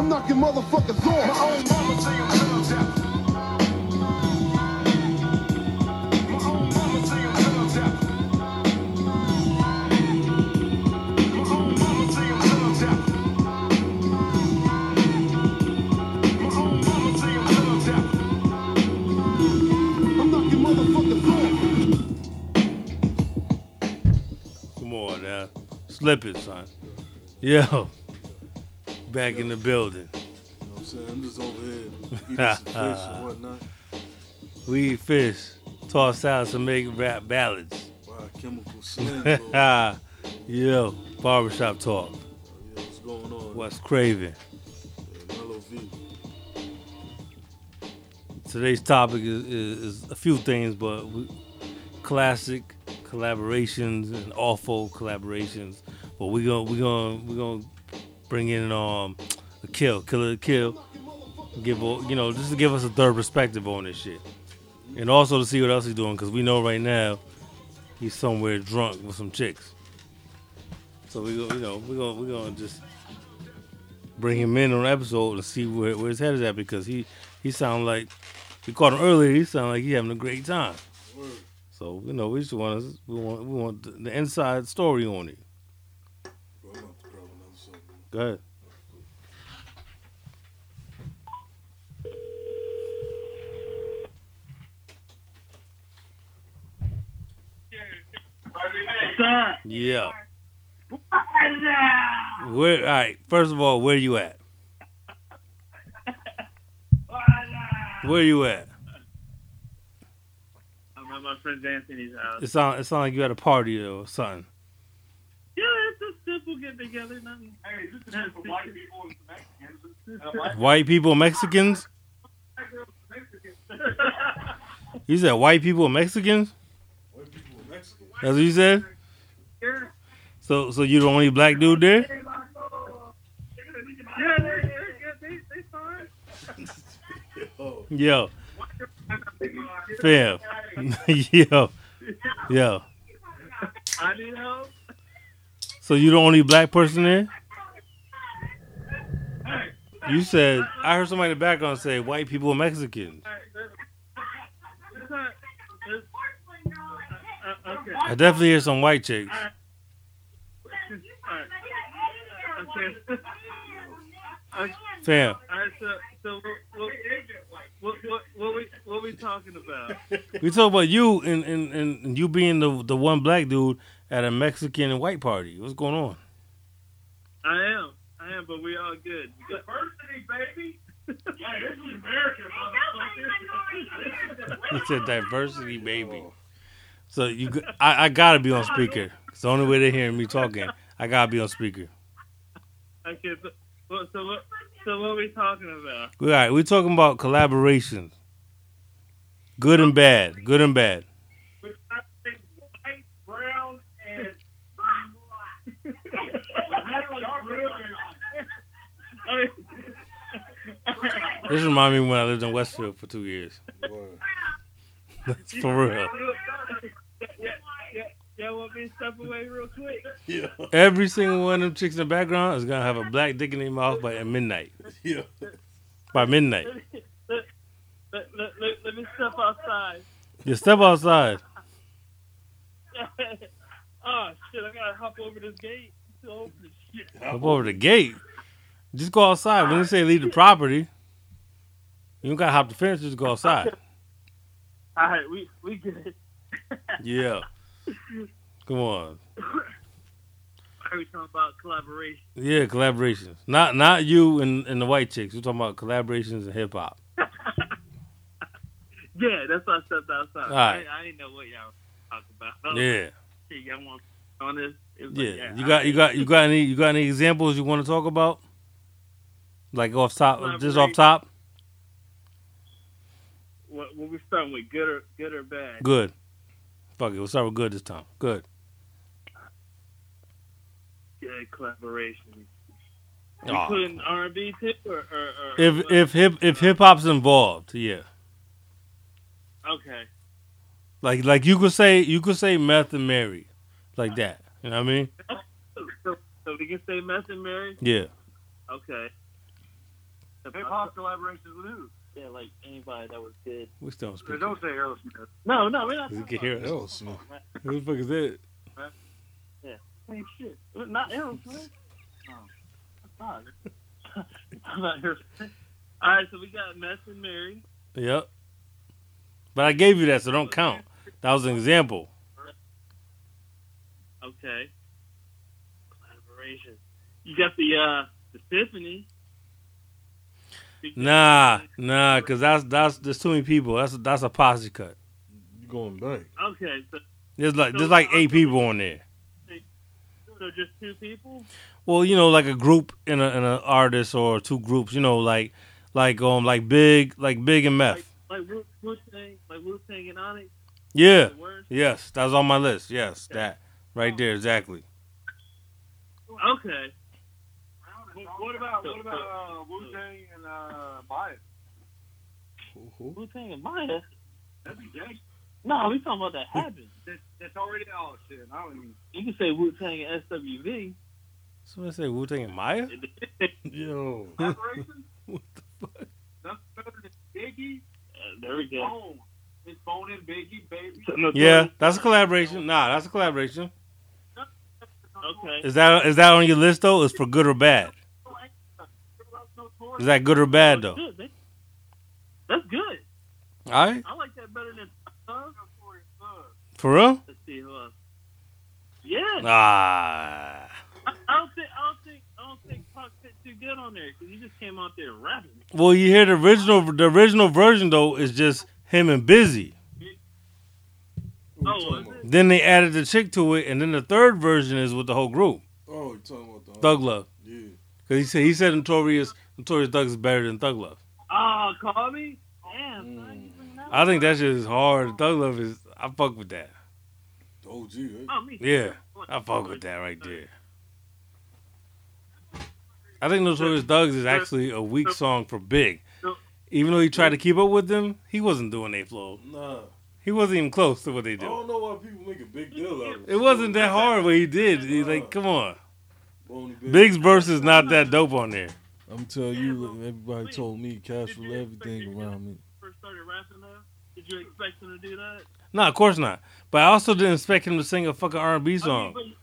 I'm knocking motherfuckers off. My own mama say I'm. Come on now. Slip it, son. Yo. Back in the building. You know what I'm saying? I'm just over here eating some fish and whatnot. We eat fish, toss out some make rap ballads. Wow, chemical slim. yeah, Yo, barbershop talk. what's going on? What's craving? Yeah. Today's topic is, is, is a few things, but we, classic collaborations and awful collaborations. But we're gonna we're gonna we're gonna bring in um a kill, killer kill. Give you know just to give us a third perspective on this shit, and also to see what else he's doing because we know right now he's somewhere drunk with some chicks. So we go you know we're gonna we're gonna just bring him in on an episode and see where, where his head is at because he he sound like we caught him earlier. He sound like he having a great time. So you know we just want to we want we want the inside story on it. Bro, I'm about to grab another soda. Go ahead. Yeah. Where? All right. First of all, where you at? Where you at? I'm at my friend Anthony's house. It sound it sound like you at a party or something. Yeah, it's a simple get together. Nothing. Hey, this is for white people and Mexicans. Uh, white people, Mexicans. You said white people, Mexicans. White people are Mexican. That's what you said. So so you the only black dude there? Yo. Fam. Yo. Yo. I need help. So you the only black person there? You said I heard somebody in the background say white people are Mexicans. All right, this- this not- this- okay. I definitely hear some white chicks. All right. Okay. Okay. Fam. So, so what, what, what, what, what, we, what we talking about? We talk about you and, and, and you being the the one black dude at a Mexican and white party. What's going on? I am. I am, but we all good. Diversity, baby. yeah, this is American, He said diversity, baby. So you, I gotta be on speaker. It's the only way they're hearing me talking. I gotta be on speaker. Okay, so, what, so what? So what we talking about? All right, we're talking about collaborations, good and bad, good and bad. White, brown, and This remind me when I lived in Westfield for two years. That's for real. Yeah, yeah, yeah, yeah. Want me to step away real quick? Yeah, Every single one of them chicks in the background is gonna have a black dick in their mouth by midnight. yeah. By midnight, Let, let, let, let, let me step outside. you step outside. oh shit! I gotta hop over this gate to open shit. Up over the gate. Just go outside. When they say leave the property, you don't gotta hop the fence. Just go outside. All right, we we it Yeah. Come on. Are we talking about collaboration? Yeah, collaborations. Not not you and, and the white chicks. We're talking about collaborations and hip hop. Yeah, that's why I stepped outside. All right. I, I didn't know what y'all talking about. Yeah. Hey, y'all want on this? It was Yeah. You got you got you got any you got any examples you want to talk about? Like off top just off top? What, what we starting with? Good or good or bad? Good. Fuck it, we'll start with good this time. Good. Good collaboration. You Aw. putting R and B tip or, or, or If what? if hip if hip hop's involved, yeah. okay. Like like you could say you could say meth and Mary. Like that. You know what I mean? So, so we can say Meth and Mary. Yeah. Okay. Hip hop collaborations with who? Yeah, like anybody that was good. We still don't speak. don't say Aerosmith. No, no, we're not. You can hear about us. Aerosmith. Who the fuck is that? Yeah, same shit. Not Aerosmith. Oh. Not. not Aerosmith. All right, so we got Meth and Mary. Yep. But I gave you that, so don't count. That was an example. Okay. Collaboration. You got the uh the Tiffany. Nah, nah, cause that's that's there's too many people. That's that's a posse cut. You going back? Okay, so There's like there's like eight people on there. so just two people. Well, you know, like a group and a and an artist or two groups. You know, like like um like big like big and meth. Like Wu Wu Tang, like Wu Tang and Onyx. Yeah. Yes, that's on my list. Yes, that right there exactly. Okay. What, what about what about uh, Wu Tang and uh, Bias? Who, who? Wu Tang and Maya. That'd be gangster. No, we talking about that happened. That, that's already oh shit. I don't even. You can say Wu Tang and SWV. So I say Wu Tang and Maya. Yo. Collaboration? What the fuck? That's better than Biggie. Uh, there we go. Bone. It's Bone and Biggie, baby. No, Yeah, that's a collaboration. Nah, that's a collaboration. Okay. Is that is that on your list though? Is for good or bad? Is that good or bad though? Good. That's good. All right, I like that better than. Uh, for real? let's see who else. Yeah. Ah, I, I don't think. I don't think. I don't think Pac fit too good on there because he just came out there rapping. well, you hear the original the original version though is just him and Bizzy. Oh, you talking is about? Then they added the chick to it, and then the third version is with the whole group. Oh, you talking about the Thug Love, Yeah. because he said he said Notorious Notorious Thug is better than Thug Love. Ah, call me. Damn. Mm. son, you bring that I think up. that shit is hard. Thug Love is I fuck with that. The OG, right? Oh, me. Yeah, I fuck with that right there. I think Notorious Thugs is actually a weak song for Big. Even though he tried to keep up with them, he wasn't doing their flow. Nah. He wasn't even close to what they do. I do. don't know why people make a big deal out of it. It wasn't that hard what he did. He's like, come on. Big's verse is not that dope on there. I'm telling you, everybody told me cash for everything around me. First started rapping though. Did you expect him to do that? No, of course not. But I also didn't expect him to sing a fucking R&B song I mean,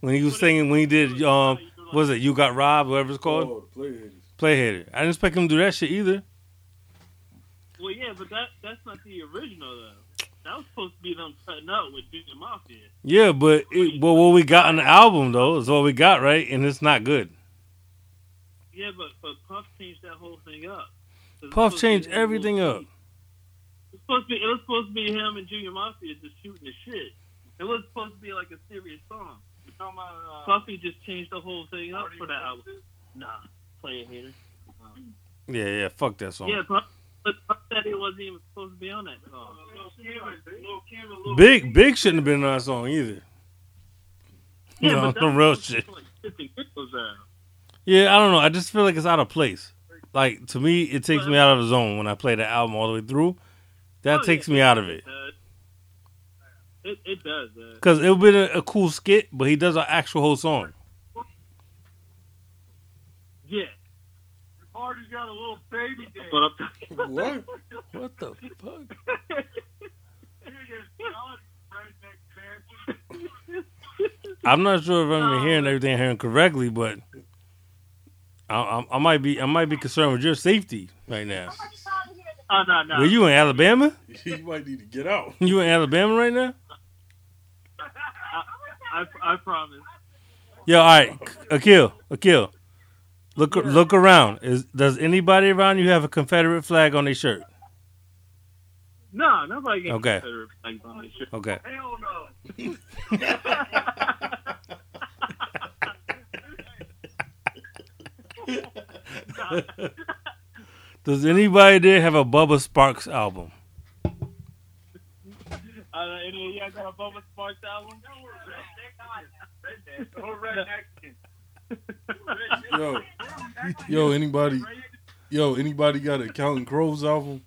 when he was singing when he did um what was it You Got Robbed whatever it's called Oh, the play haters. Play Hater. I didn't expect him to do that shit either. well, yeah, but that that's not the original though. That was supposed to be them cutting up with Junior Mafia. Yeah, but it, but what we got on the album though is what we got right, and it's not good. Yeah, but but Puff changed that whole thing up. Puff supposed to be changed everything up. It's supposed to be. It was supposed to be him and Junior Mafia just shooting the shit. It was supposed to be like a serious song. You talking about, uh, Puffy just changed the whole thing up for that album. Nah, play a hater. Yeah, yeah, fuck that song. Yeah, Puff, but Puff said it wasn't even supposed to be on that song. Lil Kim and- Lil Kim and Lil Big Big shouldn't have been on that song either. Yeah, No, but that's some real shit. Like 50 kickles out. Yeah, I don't know. I just feel like it's out of place. Like to me, it takes me out of the zone when I play the album all the way through. That Oh, takes yeah, me out of it. It, it does. Uh, Cause it would be a, a cool skit, but he does an actual whole song. yeah, Party's got a little baby day. but I'm talking. What? What the fuck? I'm not sure if I'm even hearing everything hearing correctly, but I, I, I might be I might be concerned with your safety right now. Oh no, no. Were you in Alabama? you might need to get out. You in Alabama right now? I, I promise. Yo, all right, Akeel, Akeel, look look around. Is does anybody around you have a Confederate flag on their shirt? No, nobody can Okay. consider flags on this shit. Okay. Hell no. Does anybody there have a Bubba Sparxxx album? Uh, any of y'all got a Bubba Sparxxx album? Or red Mexican. Yo, yo, anybody, yo, anybody got a Counting Crows album?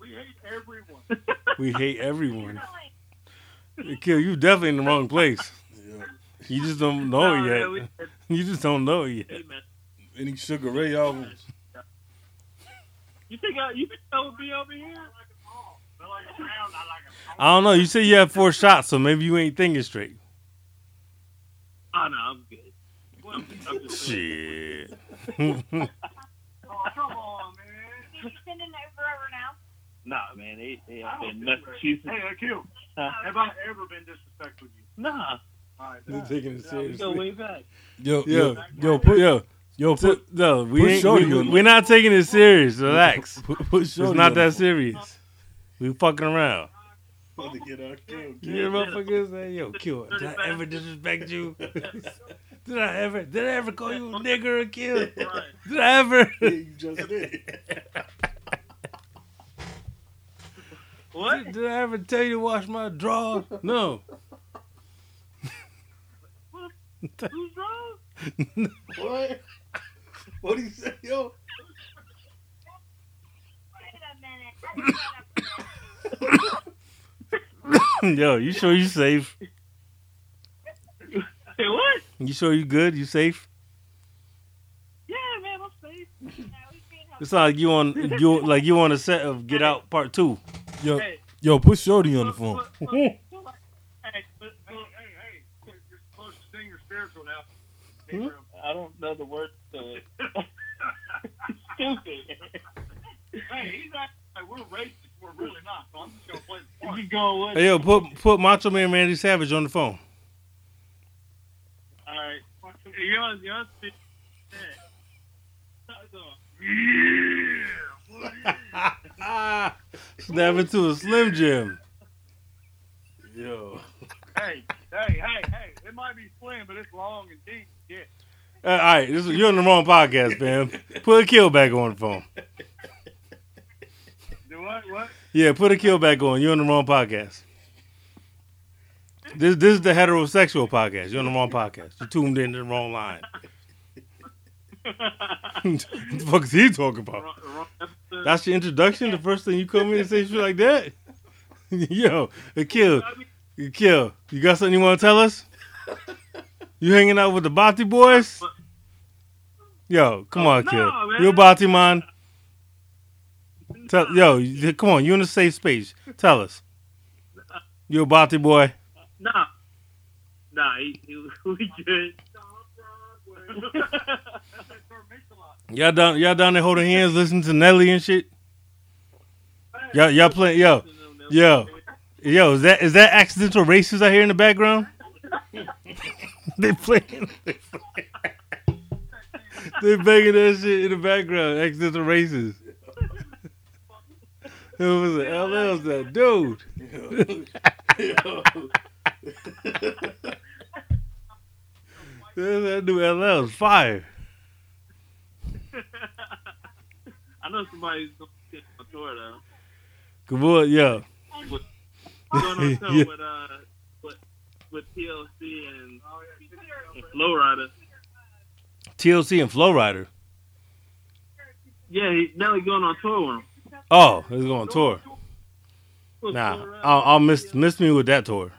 We hate everyone. We hate everyone. Kill, you definitely in the wrong place. Yeah. You just don't know Nah, it man, yet. we- You just don't know yet. hey. Any Sugar Ray albums? You think I, you think I would be over here? I don't know. You say you have four shots, so maybe you ain't thinking straight. Oh no, I'm good. I'm, I'm just Shit. Oh, come on, man. He's sending it forever now. Nah, man, they they up in Massachusetts. Hey, uh, Q, Huh? have I ever been disrespectful to you? Nah, All right, You're then. taking it we go seriously. way back. Yo, Yo, yo, yo, put Yo, yo, put no, we put ain't. Shorty we, we're not taking it serious. Relax. Put, put It's not that serious. We fucking around. About to get our kill, You hear motherfuckers say, "Yo, kill." Did I ever disrespect you? did I ever? Did I ever call you a nigger or kill? Right. Did I ever? You just did. What? Did I ever tell you to wash my drawers? No. Who's wrong? What? What do you say, yo? Wait a minute. I just got a- Yo, you sure you safe? Hey, what? You sure you good? You safe? Yeah, man, I'm safe. No, he's It's not like you on you like you on a set of Get Out Part Two. Yo, Hey, yo, put Shorty on the phone. Look, look, look, hey, but, Hey, look, hey, hey, you're supposed to sing your spiritual now. Hmm? I don't know the words to it. Stupid. Hey, he's acting like we're racist. We're really not. So I'm just gonna play the part. You going with? Hey yo, put put Macho Man Randy Savage on the phone. All right. You're on. You're on. speak- Yeah. Snap into a Slim Jim. Yo. Hey, hey, hey, hey. It might be slim, but it's long and deep. Uh, all right, this is, you're on the wrong podcast, fam. Put a kill back on the phone. Do what? What? Yeah, put a kill back on. You're on the wrong podcast. This this is the heterosexual podcast. You're on the wrong podcast. You tuned in to the wrong line. what the fuck is he talking about? Wrong- wrong episode. That's your introduction. The first thing you come in and say shit like that. Yo, Akeel, Akeel, you got something you want to tell us? You hanging out with the Bati boys? Yo, come on, oh, No, Akeel. man. You a Bati man? Tell, yo, come on. You in a safe space. Tell us. You a Bati boy? Nah. Nah, he, he, we good. Y'all down, y'all down there holding hands, listening to Nelly and shit. Y'all, y'all playing, yo, yo, yo. Is that is that accidental racist I hear in the background? they playing. They playing. they banging that shit in the background. Accidental racist. It was an LL's that dude. that new LL's fire. I know somebody's going to get my tour though. Come on, yo. Going on Yeah. with uh with with TLC and, and Flo Rida. TLC and Flo Rida. Yeah, he, now he's going on tour with him. Oh, he's going on tour. With Nah, I'll, I'll miss miss me with that tour.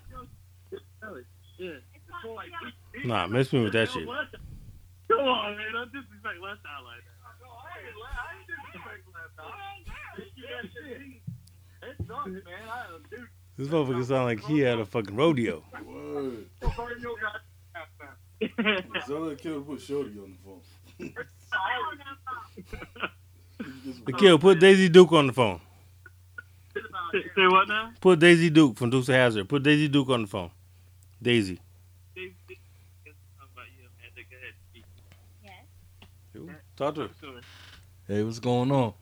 Yeah. Nah, miss me with that shit. Come on, man. Don't disrespect West Side like that. It sucks, man. I, dude, This motherfucker sound like he had a fucking rodeo. Word. Burn your goddamn time. Tell that kid put Shorty on the phone. The kid, put Daisy Duke on the phone. Say say what now? Put Daisy Duke from Dukes of Hazzard. Put Daisy Duke on the phone. Daisy. Dave, Dave, talk about you, man. Go ahead. speak. Yes. Talk to her. Hey, what's going on?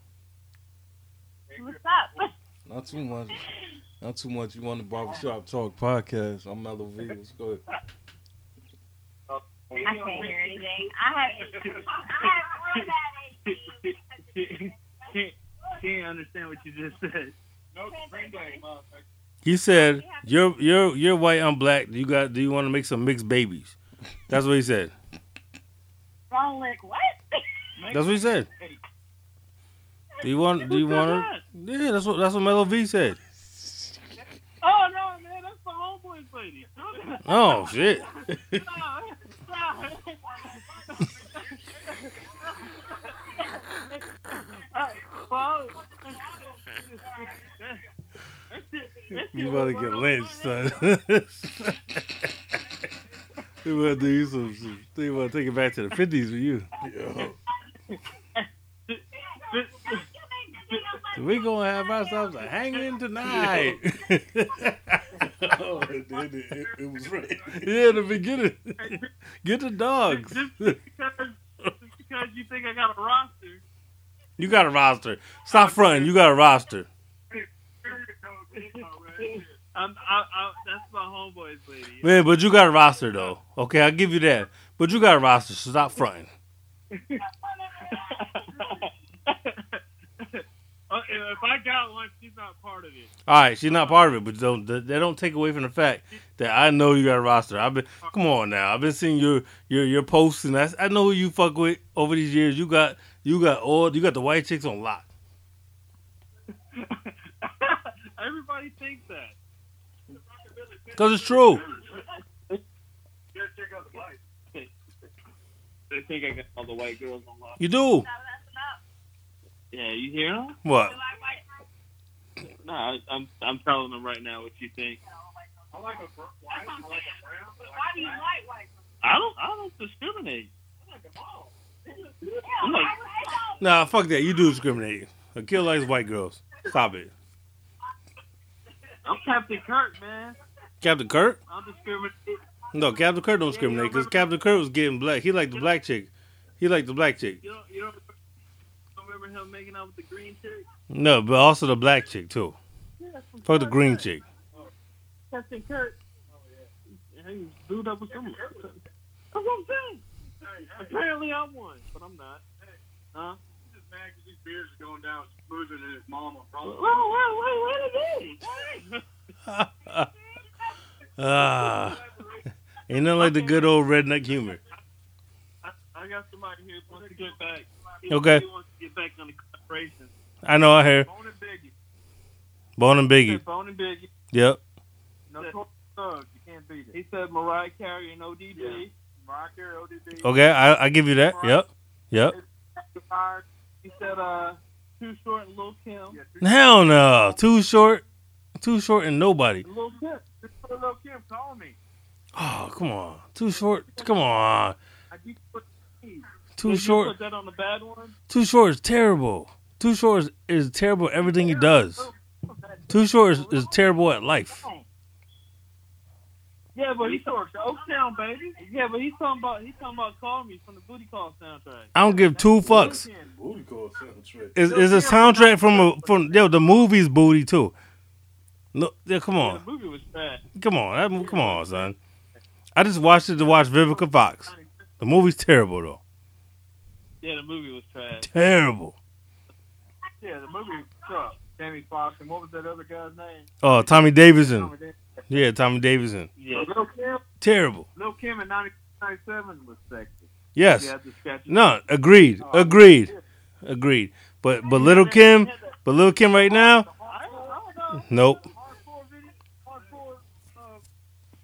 What's up? Not too much. Not too much. You want the barbershop talk podcast? I'm Mellow V. Let's go ahead. I can't hear anything. I have. I have real bad He can't, can't understand what you just said. No, Green Day. He said, "You're you're you're white. I'm black. You got? Do you want to make some mixed babies?" That's what he said. Wrong lick. What? That's what he said. Do you want? Do you want to? Yeah, that's what that's what Mellow V said. Oh no, man, that's the homeboys lady. Oh shit. You about to get lynched, son. they about to do some, some they about to take it back to the fifties with you. Yo. We gonna have ourselves a hanging tonight. oh, it, it, it, it was right. yeah, the beginning. Get the dogs. Just because, just because you think I got a roster. You got a roster. Stop fronting. You got a roster. I'm, I, I, that's my homeboys, lady. Man, but you got a roster though. Okay, I'll give you that. But you got a roster, so stop fronting. If I got one, she's not part of it. All right, she's not part of it, but don't they don't take away from the fact that I know you got a roster. I've been come on now. I've been seeing your your your posts and that's, I know who you fuck with over these years. You got you got all you got the white chicks on lock. Everybody thinks that. Cause it's true. They think I got all the white girls on lock. You do. Yeah, you hear them? What? No, I, I'm I'm telling them right now what you think. Why do you like white I don't I don't discriminate. I'm like, Nah, fuck that. You do discriminate. A kid likes white girls. Stop it. I'm Captain Kirk, man. Captain Kirk? I'm discriminating. No, Captain Kirk don't discriminate because Captain Kirk was getting black. He liked the black chick. He liked the black chick. You don't you don't, don't remember him making out with the green chick? No, but also the black chick too. Fuck the green chick. Captain Kirk. Yeah, he was booed up with someone. That's what I'm saying. Apparently I'm one, but I'm not. Hey. Huh? Just mad 'cause these beers are going down smoother than his mama. Wait, Probably. wait, wait, wait a minute. Ah, ain't nothing like the good old redneck humor. I, I got somebody here who wants to get back. He, Okay. He wants to get back on the collaboration. I know. I hear. Bone and Biggie. Bone and He Biggie. said Bone and Biggie. Yep. No Coke Thugs. You can't beat it. He said Mariah Carey and ODB. Yeah. Mariah Carey, ODB. Okay, I I give you that. Yep. Yep. He said uh, Too Short and Lil Kim. Yeah, two Hell no. Too short. Too short and nobody. Lil Kim. Just put a little Kim. Call me. Oh, come on. Too short. Come on. I keep put Too Did short. Put that on the bad one. Too short is terrible. Too short is, is terrible everything he does. Too short is, is terrible at life. Yeah, but he's talking Oaktown, baby. Yeah, but he's talking about he's talking about Call Me from the Booty Call soundtrack. I don't give two fucks. Booty call soundtrack. It's, it's a soundtrack from a, from yo the movie's booty too. No, yeah, come Yeah, on, the movie was bad. come on, that, come on, son. I just watched it to watch Vivica Fox. The movie's terrible though. Yeah, the movie was trash. Terrible. Yeah, the movie sucked. Jamie Foxx and what was that other guy's name? Oh, Tommy Davidson. Tommy Davidson. Yeah, Tommy Davidson. Yeah. Lil Kim. Terrible. Lil Kim in 1997 was sexy. Yes. Yeah, the sketch. No. Agreed. Agreed. Agreed. But but little Kim, but little Kim right now, I don't, I don't know. nope. Hardcore video. Hardcore. Uh,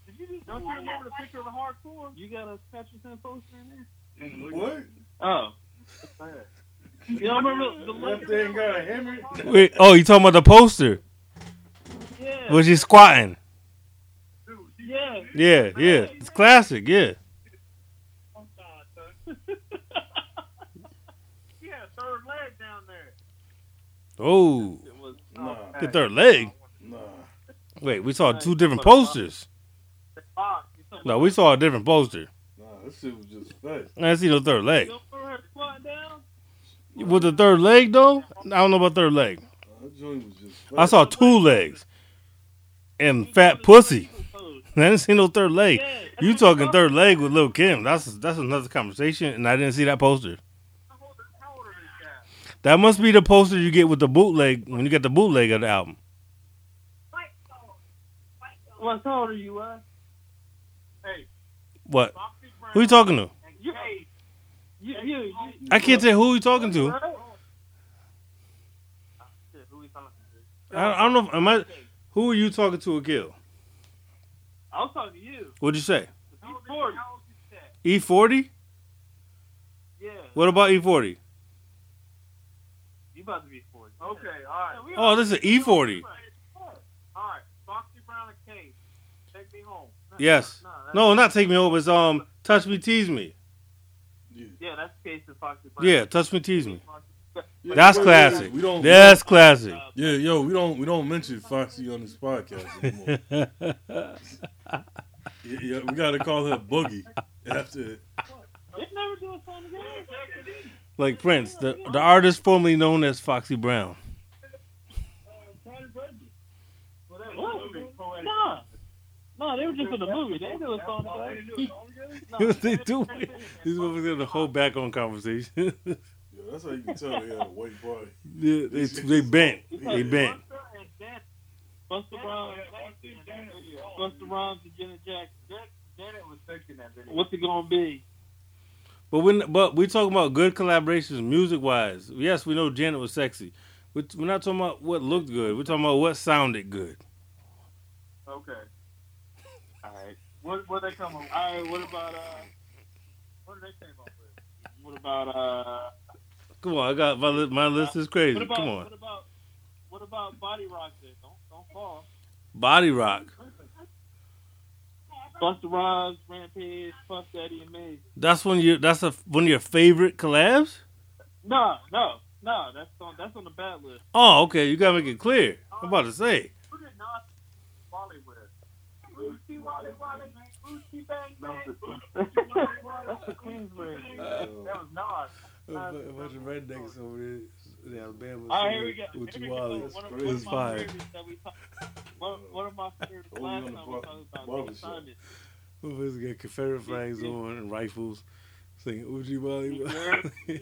did you just, don't you remember the picture of the hardcore? You got a Sketcherson poster in there? What? Oh. You don't remember the That thing got a hammer. Wait. Oh, you talking about the poster? Yeah. Was she squatting? Yeah. Yeah. Yeah. It's classic. Yeah. Yeah, third leg down there. Oh, It was Nah, the third leg. nah. Wait, we saw two different posters. No, we saw a different poster. Nah, that shit was just fat. I didn't see no third leg. don't remember her squatting down? With the third leg though, I don't know about third leg. Nah, that joint was just fat. I saw two legs and fat pussy. I didn't see no third leg. Yeah. You talking third leg with Lil Kim? That's that's another conversation, and I didn't see that poster. How old how old are these guys? That must be the poster you get with the bootleg when you get the bootleg of the album. What how old are you, uh? Hey, What? Foxy Brown Who you talking to? You, you, you, I can't tell who you talking to. Right? Shit, who we talking to? I, I don't know. If, am I? Who are you talking to? Akeel? I was talking to you. What'd you say? How old is- Forty. how old is that? E forty? Yeah. What about E forty? You about to be 40. Okay, all right. Oh, this is E40. All right, Foxy Brown and Case. Take me home. Yes. No, No, not take me over. It's um, touch me, tease me. Yeah, that's Case and Foxy Brown. Yeah, touch me, tease me. Yeah, That's wait, wait, classic. We don't. That's classic. Yeah, yo, we don't we don't mention Foxy on this podcast anymore. yeah, yeah, we gotta call her Boogie after. It. They never do a song together. like Prince, the the artist formerly known as Foxy Brown. What? Nah. No, they were just in the movie. They didn't do a song together. they do. These motherfuckers got a whole on conversation. yeah, Yeah, that's how you can tell they had a white boy. they they bent. They bent. Busta Rhymes, Busta Rhymes and Janet Jackson. Janet was sexy in that video. What's it gonna be? But when but we talking about good collaborations, music wise. Yes, we know Janet was sexy. We're, we're not talking about what looked good. We're talking about what sounded good. Okay. All right. What what they come up? All right. What about uh? What did they came up with? What about uh? Come on, I got my li- my list is crazy. What about Come on, what about what about Body Rock? Then don't don't fall. Body Rock. Busta Rhymes, Rampage, Puff Daddy, and me. That's one of your that's a one of your favorite collabs. No, no, no. That's on that's on the bad list. Oh, okay. You gotta make it clear. I'm about to say. Who did not Wally with? Lucy Wally Wally Lucy Bang Bang. that's the Queensbridge. That. A bunch of rednecks over there in Alabama. All right, here we go. Here we go. One of, one of my fire. favorites that we talk, one, one of my favorites Oh, last time we bar- talked about barber the shop. assignment. Got Confederate flags on and rifles, singing Oochie Wally. You heard? Yo,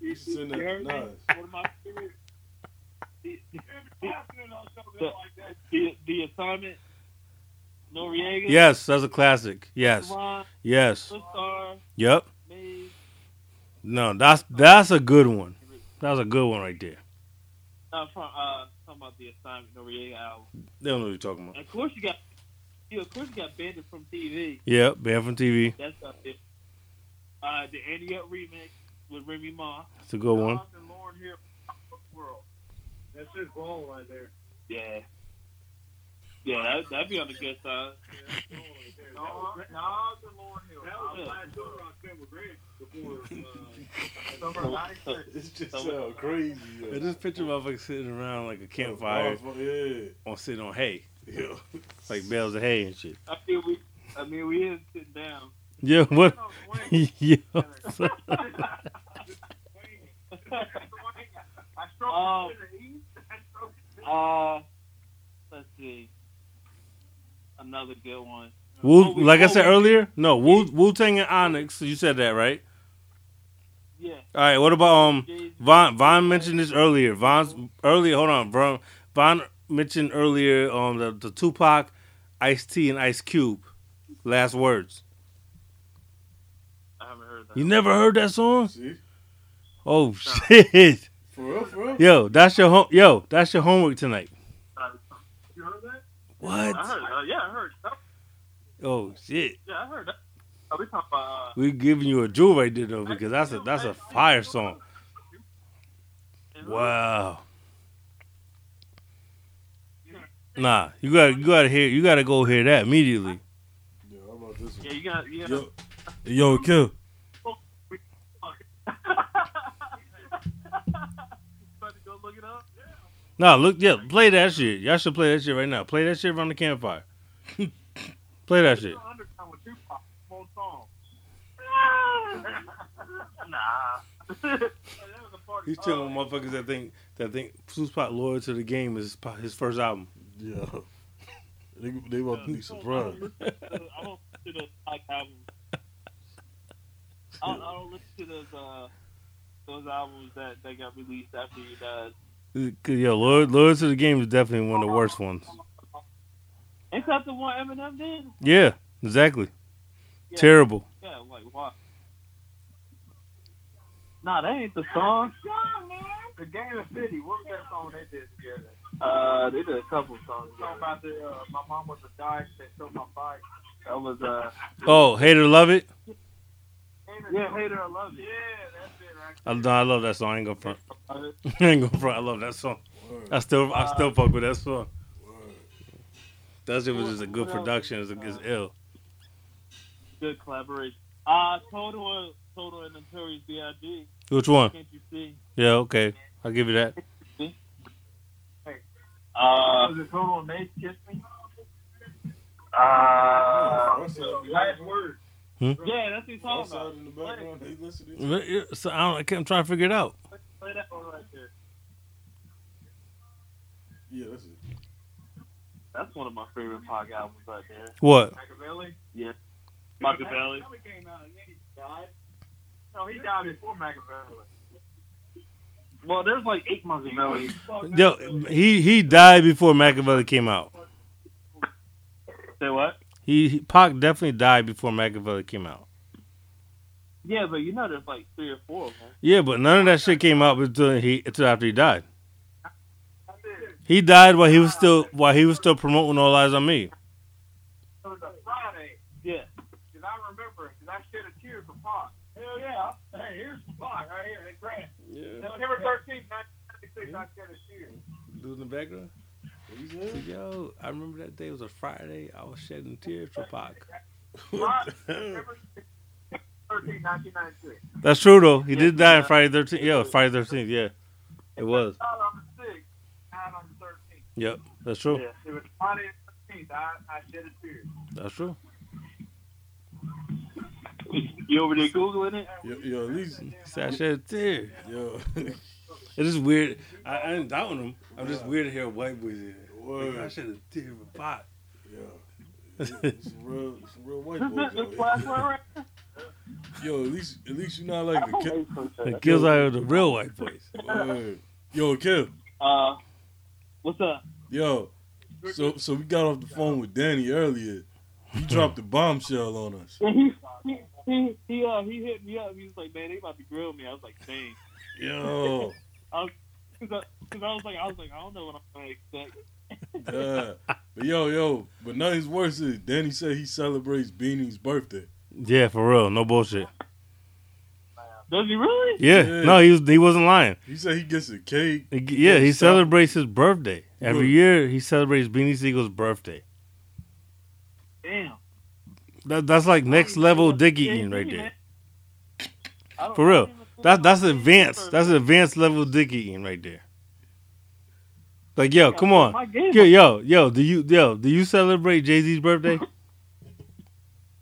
you should send that You to heard me? Nas. One of my favorites. The, the, the, the assignment. Noreaga. yes, that's a classic. Yes, yes. Yep. Maze. No, that's that's a good one. That's a good one right there. Uh, from uh, talking about the assignment Noreaga album. They don't know what you're talking And about. of course you got, you of course you got Banned from TV. Yep, banned from TV. That's up there. Uh, the Andy Up remix with Remy Ma. It's a good one. Nas and Lauren here. World. That's just wrong right there. Yeah. Yeah, that, that'd be on the good side. Nas Nas and Lauryn Hill. That was Yeah. last tour I spent with Greg before. Uh, summer '96. It just sound crazy. yo. I just picture motherfuckers sitting around like a campfire yeah. on sitting on hay, Yeah. like bales of hay and shit. I mean, we, I mean, we is sitting down. Yeah, what? Yeah. I Um, it to the east. I stroked it to the uh, let's see. Another good one. Wu, Oh, we- like I oh, said we- earlier, no Wu Wu Tang and Onyx. You said that right? Yeah. All right. What about um Von? Von mentioned this earlier. Von's earlier. Hold on, Von. Von mentioned earlier um the, the Tupac, Ice T, and Ice Cube. Last words. I haven't heard that. You never heard that song? See? Oh shit! For real, for real? Yo, that's your home. Yo, that's your homework tonight. You heard that? What? I heard. Uh, yeah, I heard. that. Oh shit! Yeah, I heard that. Are we talking about? Uh, We giving you a jewel right there though because that's a that's a fire song. Wow. Nah, you gotta you gotta hear you gotta go hear that immediately. Yeah, how about this Yeah, you got. You got. Yo, yo, Kill. about to go look it up? Nah, look, yeah, play that shit. Y'all should play that shit right now. Play that shit around the campfire. play that shit. Undertone with Tupac. Full song. Nah. That was a. He's telling motherfuckers that think that think Tupac loyal to the game is his, first album. Yeah. They, they about to be surprised. I don't listen to those like albums. I don't, I don't listen to those uh those albums that, that got released after he died. Cause yo, loyal, loyal to the game is definitely one of the worst ones. Ain't that the one Eminem did? Yeah, exactly. Yeah. Terrible. Yeah, like why? Nah, that ain't the song. The Game of City. What was that song they did together? Uh, they did a couple songs. Talking about the uh, my mom was a dyke that stole my bike. That was uh, Oh, hater love it. yeah, hater, I love it. Yeah, it. that's it I, no, I love that song. I ain't gonna front. I ain't gonna front. I love that song. I still, I still fuck with that song. That shit was just a good production. It's, it's ill. Good collaboration. Uh, Total, Total and Notorious B.I.G. Which one? Can't you see? Yeah, okay. I'll give you that. Uh, Was it total amazed kiss me? uh, Last word. yeah, that's what he's talking about. in the background, they listen to this. But, yeah, So I don't, I can't, I'm trying to figure it out. Play that one right there. Yeah, that's it. That's one of my favorite pop albums right there. What? Machiavelli? Machiavelli. Machiavelli came out and then he died. No, he died before Machiavelli. Well, there's like eight Machiavelli. Yo, he he died before Machiavelli came out. Say what? He, he Pac definitely died before Machiavelli came out. Yeah, but you know there's like three or four of them. Yeah, but none of that shit came out until he until after he died. He died while he was still while he was still promoting All Eyez on Me. It was a Friday. Yeah. Because I remember, because I shed a tear for Pac. Hell yeah. Hey, here's Pac right here. Hey, Grant. September 13th, 1996, I shed a tear. Dude in the background. Yo, I remember that day it was a Friday. I was shedding tears for Pac. Friday, September 13th, 1996. That's true though. He did die on Friday thirteenth. Yeah, Friday thirteenth. Yeah, it was. Died on the 6th, died on the 13th. Yep, that's true. Yeah. It was Friday 13th, I, I shed a tear. That's true. You over there googling it? Yo, yo, at least, He said I shed a tear. yo, It's just weird. I, I ain't doubting him. I'm just weird to hear white boys. in it. Word. I shed a tear for Pac. yo, some real, some real white boys This out last here. Yo, at least, at least you're not like the kid. It kills out of the real white boys. Word. Yo, Kim. Uh, what's up? Yo, so so we got off the phone with Danny earlier. He dropped a bombshell on us. Yeah, he, he, he, he, uh, he hit me up. He was like, man, they about to grill me. I was like, dang. Yo, Cause I, cause I was like, I was like, I don't know what I'm gonna expect. yeah. But yo, yo, but nothing's worse is Danny said he celebrates Beanie's birthday. Yeah, for real. No bullshit. Does he really? Yeah. Yeah. No, he was he wasn't lying. He said he gets a cake. He- Yeah, he Stop. celebrates his birthday. Every Good. year he celebrates Beanie Sigel's birthday. Damn. That, that's like next level dick eating right there. For real. That that's advanced. That's advanced level dick eating right there. Like yo, come on. Yo, yo, yo, do you yo, do you celebrate Jay Z's birthday?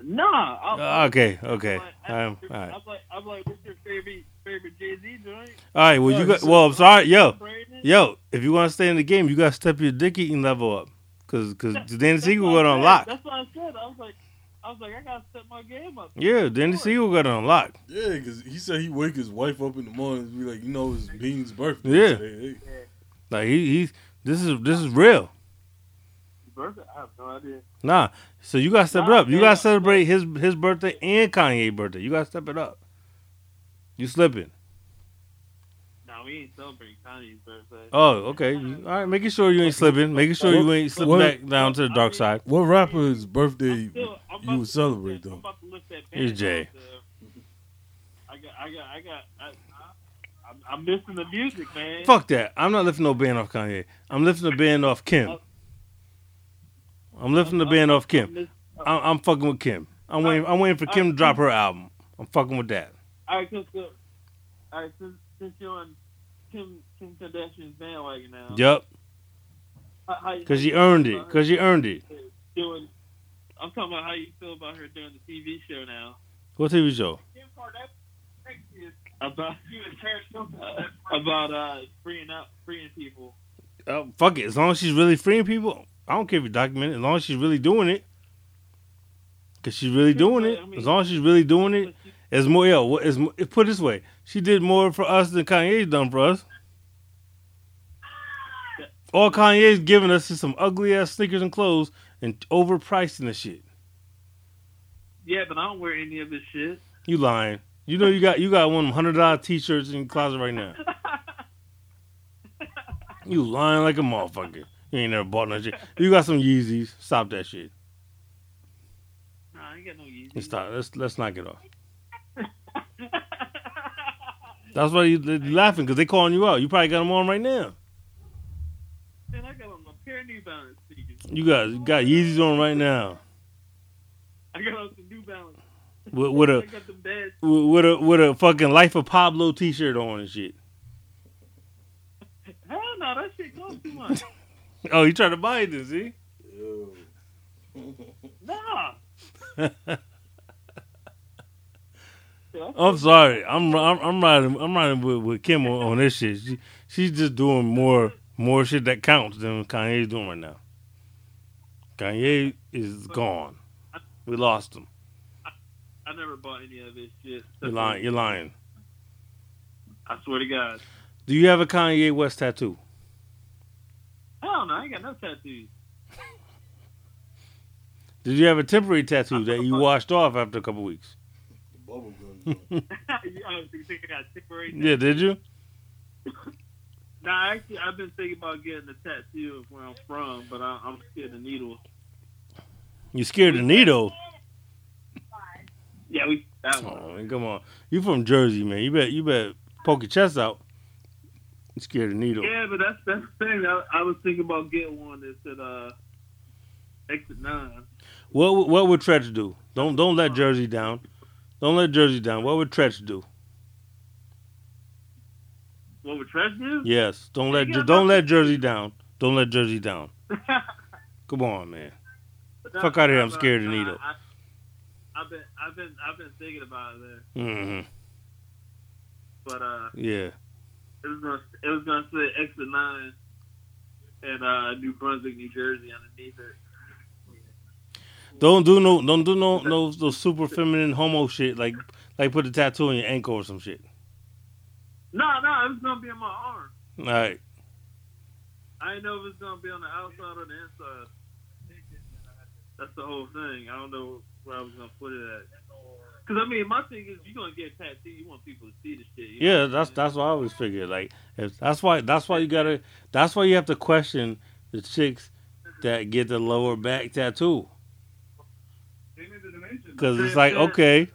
Nah. I'm, Uh, okay, okay. I'm, all right. I'm like, I'm like, what's your favorite favorite Jay Z joint? All right, well you got well, I'm sorry, yo. Yo, if you want to stay in the game, you got to step your dick eating level up. Cause, cause Sigel what got on lock. That's what I said. I was like, I was like, I gotta step my game up. Yeah, Danny Siegel got on lock. Yeah, because he said he wake his wife up in the morning and be like, you know, it's Bean's birthday. Yeah. today. Hey, Like he, he, this is this is real. Birthday? I have no idea. Nah, so you got to step it up. You man. got to celebrate his his birthday and Kanye's birthday. You got to step it up. You slipping? Nah, we ain't celebrating Kanye's birthday. Oh, okay. You- All right, making sure you ain't slipping. Making sure you ain't slipping What- back down to the dark side. What rapper's birthday still, I'm you would to celebrate lift that- I'm though? about to lift that Here's banner Jay. off the- I got, I got, I got. I, I, I'm, I'm missing the music, man. Fuck that. I'm not lifting no band off Kanye. I'm lifting the band off Kim. I'm lifting the band off Kim. miss- I'm, I'm fucking with Kim. I'm waiting. I'm waiting for Kim to drop her album. I'm fucking with that. All right, cause, uh, all right, since, since you're on Kim Kim Kardashian's bandwagon now, Yep. how- how- Cause how you earned it. Cause you earned it. Doing, I'm talking about how you feel about her doing the TV show now. What TV show? Kim Kardashian is About she was Terrence uh, about uh freeing up freeing people. Uh, fuck it. As long as she's really freeing people, I don't care if you document it. As long as she's really doing it. Cause she's really doing it. As long as she's really doing it, But she- it's more. Yo, what is put it this way? She did more for us than Kanye's done for us. All Kanye's giving us is some ugly ass sneakers and clothes and overpricing the shit. Yeah, but I don't wear any of this shit. You lying? You know you got you got one of them hundred dollar t shirts in your closet right now. You lying like a motherfucker. You ain't never bought no shit. You got some Yeezys. Stop that shit. Nah, I ain't got no Yeezys. Let's stop. Let's let's knock it off. That's why you you laughing because they calling you out. You probably got them on right now. Man, I got on a pair of New Balance sneakers. You got you got Yeezys on right now I got on some New Balance. with, with I a got them bad. with a with a fucking Life of Pablo T-shirt on and shit. Hell no, that shit costs too much. Oh, you trying to buy it? Then, see? Nah. I'm sorry. I'm I'm, I'm riding I'm riding with, with Kim on, on this shit. She, she's just doing more more shit that counts than Kanye's doing right now. Kanye is gone. We lost him. I never bought any of this shit. You're lying. You're lying. I swear to God. Do you have a Kanye West tattoo? Hell no, I ain't got no tattoos. Did you have a temporary tattoo that you washed off after a couple weeks? I was thinking I got temporary. Yeah, did you? Nah, actually, I've been thinking about getting a tattoo of where I'm from, but I, I'm scared of needles. You scared of the needle? Yeah, we that one. Oh, man, come on. You from Jersey, man. You bet you bet poke your chest out. You scared of needle. Yeah, but that's that's the thing. I, I was thinking about getting one that said uh, exit nine. What what would Treach do? Don't don't let Jersey down. Don't let Jersey down. What would Treach do? What would Treach do? Yes. Don't let Yeah, don't let Jersey down. Don't let Jersey down. Come on, man. Fuck outta here, I'm scared of Nah, needle. I, I've been I've been I've been thinking about it there, hmm but uh, Yeah. it was gonna it was gonna say exit nine and uh, New Brunswick, New Jersey underneath it. Don't do no don't do no no no super feminine homo shit like like put a tattoo on your ankle or some shit. No, no, it's gonna be on my arm. All right. I didn't know if it's gonna be on the outside or the inside. That's the whole thing. I don't know where I was gonna put it at. Cause I mean, my thing is, you're gonna get a tattoo. You want people to see the shit. you know Yeah, that's that's what I always figured. Like if that's why that's why you gotta that's why you have to question the chicks that get the lower back tattoo. Cause it's like okay.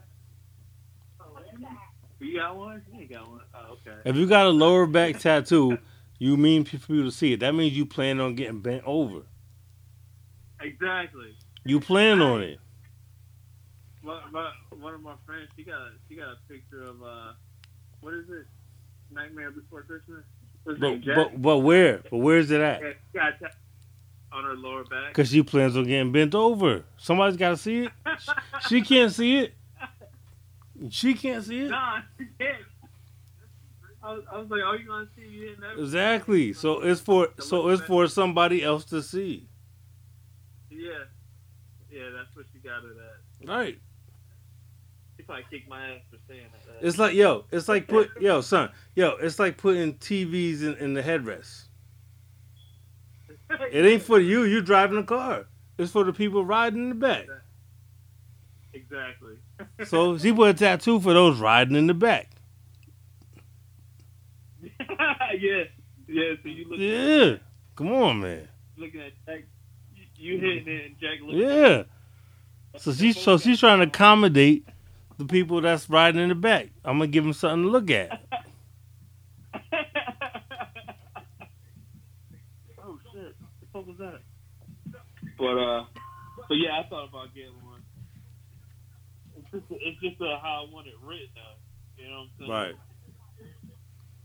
You got one? You got one. Oh, okay. if you got a lower back tattoo, you mean for people to see it. That means you plan on getting bent over. Exactly. You plan on it. My, my, one of my friends, she got she got a picture of uh, what is it? Nightmare Before Christmas. But but but where? But where's it at? Yeah, she got a tat- on her lower back. Cause she plans on getting bent over. Somebody's got to see it. She can't see it. She can't see it. Nah, she can't. I was, I was like, "Oh, you gonna see you in that?" Exactly. So uh-huh. it's for so it's for somebody else to see. Yeah, yeah, that's what she got it at. Right. She probably kicked my ass for saying that. It's like yo, it's like put yo son, yo, it's like putting TVs in, in the headrest. It ain't for you. You driving the car. It's for the people riding in the back. exactly. So she put a tattoo for those riding in the back. yeah, yeah. So you look Yeah. Come on, man. looking at Jack, you, hitting it, and Jack looking. Yeah. So she's so she's trying to accommodate the people that's riding in the back. I'm gonna give them something to look at. oh shit! The fuck was that? But uh, but yeah, I thought about getting one. It's just, it's just uh, how I want it written, though. You know what I'm saying? Right.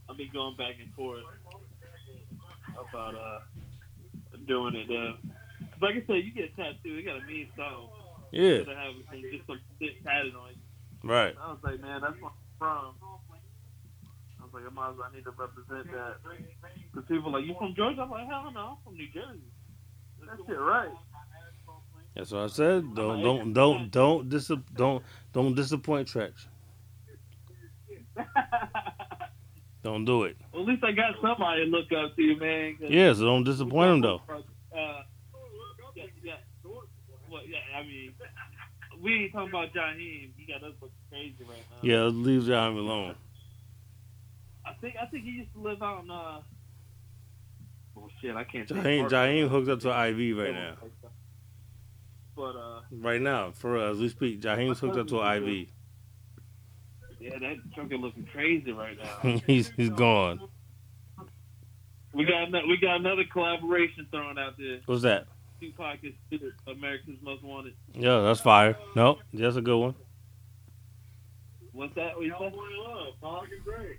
I be going back and forth about uh doing it. Uh, 'cause like I said, you get a tattoo, it got to mean something. Yeah. Instead of having some- just some shit tatted on you. Right. I was like, man, that's where I'm from. I was like, I might as well I need to represent that. Because people are like, you from Georgia? I'm like, hell no, I'm from New Jersey. That shit right. That's what I said. Don't don't don't don't dis- don't don't disappoint Treach. Don't do it. well, at least I got somebody to look up to, you, man. Yeah, so don't disappoint him though. Uh, yeah, yeah. Well, yeah, I mean, we ain't talking about John Jaheim. He got us looking crazy right now. Yeah, leave Jaheim alone. I think I think he used to live out in uh. Oh shit! I can't. Jaheim Jaheim hooked up to IV right now. But uh, Right now, for us, we speak. Jaheim's hooked up to an IV. Yeah, that trucker looking crazy right now. he's he's gone. We got ano- we got another collaboration thrown out there. What's that? Tupac is still America's Most Wanted. Yeah, that's fire. No, that's a good one. What's that? What you said? California Love, Pac and Dre.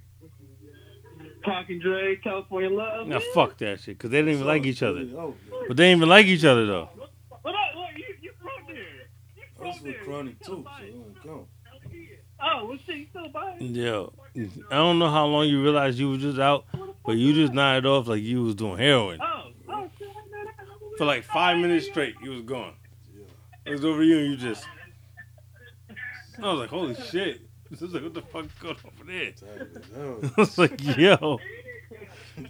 Pac and Dre, California Love. Now fuck that shit, cause they didn't even like each other. But they didn't even like each other though. What up? Look, you you from there? You from that's there? with Chronic too, so buy it it. don't count. Oh, well, shit, you still buy it? Yo, I don't know how long you realized you was just out, but you just nodded off like you was doing heroin Oh, oh, shit, I know that. for like five minutes straight. You was gone. It was over you, and you just. I was like, holy shit. This is like, what the fuck is going on over there? Tired. I was like, yo.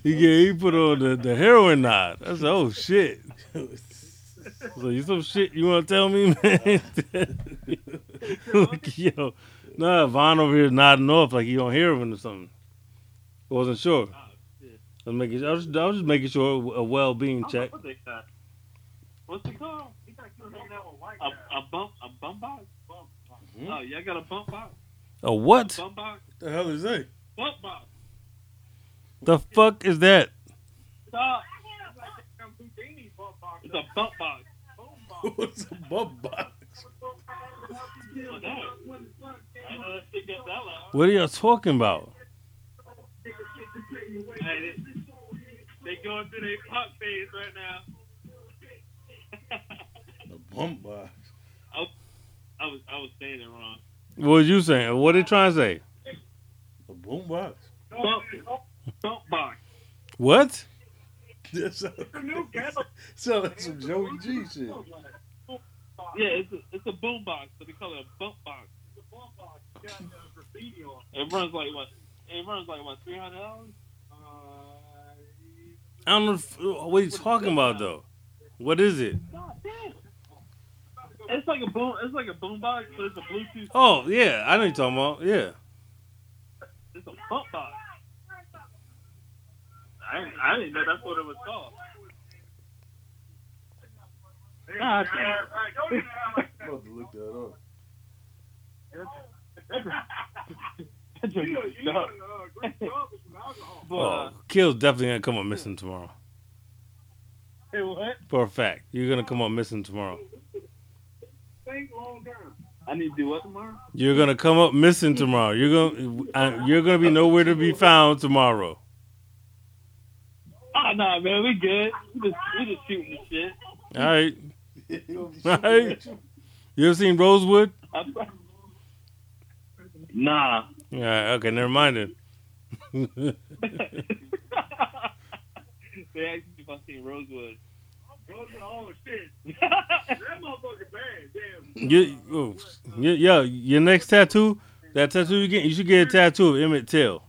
He, yeah, he put on the, the heroin nod. I said, oh shit. So you some shit you want to tell me, man? like, yo, nah, Vaughn over here nodding off like he don't hear heroin or something. I wasn't sure. Oh. I was making, I was, I was just making sure a well-being I don't know check. What they got? What's it called? He got you hanging out with white A, guys. a bump, a bump box. Hmm? Oh, y'all got a bump box. A what? Bump box. the hell is that? Bump box. The fuck is that? Stop. Houdini bump box. It's a bump box. What's a bump box? What's that? I know that shit gets that loud. What are y'all talking about? Hey, they, they going through their punk phase right now. A bump box. I was I was saying it wrong. What was you saying? What are they trying to say? The boom box. Bump, bump box. What? That sound, sound like some Joey G shit. Yeah, it's a, it's a boom box, but they call it a bump box. It's a bump box. It runs like what? It runs like what? Three hundred dollars. I don't know if, what you talking about though. What is it? It's like a boom. It's like a boom box, but it's a Bluetooth. Oh yeah, I know you're talking about. Yeah. It's a bump box. I didn't, I didn't know that's what it was called. God damn. I'm about to look that up. That joke is dumb. But, Oh, uh, Kill's definitely gonna come up missing tomorrow. hey, what? For a fact, you're gonna come up missing tomorrow. Think long term. I need to do what tomorrow? You're gonna come up missing tomorrow. You're gonna uh, you're gonna be nowhere to be found tomorrow. Oh no, man, we good. We just we just shooting the shit. All right. You gonna be Right. shooting at you? You ever seen Rosewood? I'm- nah. All right. Okay. Never mind then. they asked me if I seen Rosewood. Rosewood all shit. That motherfucker bad, damn. you, oh, y- yo, your next tattoo, that tattoo you get, you should get a tattoo of Emmett Till.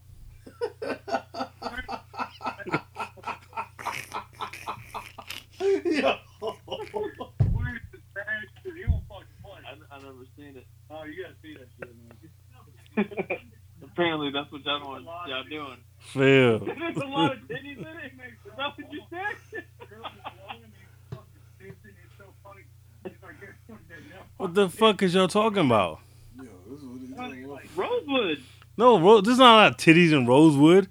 Yo. I, I never seen it. Oh, you gotta see that shit, man. Apparently, that's what y'all want y'all doing. Phil. There's a lot of titties in it. Is that what you said? What the fuck is y'all talking about? Yo, this is what he's talking about. Rosewood. No, Ro- there's not a lot of titties in Rosewood.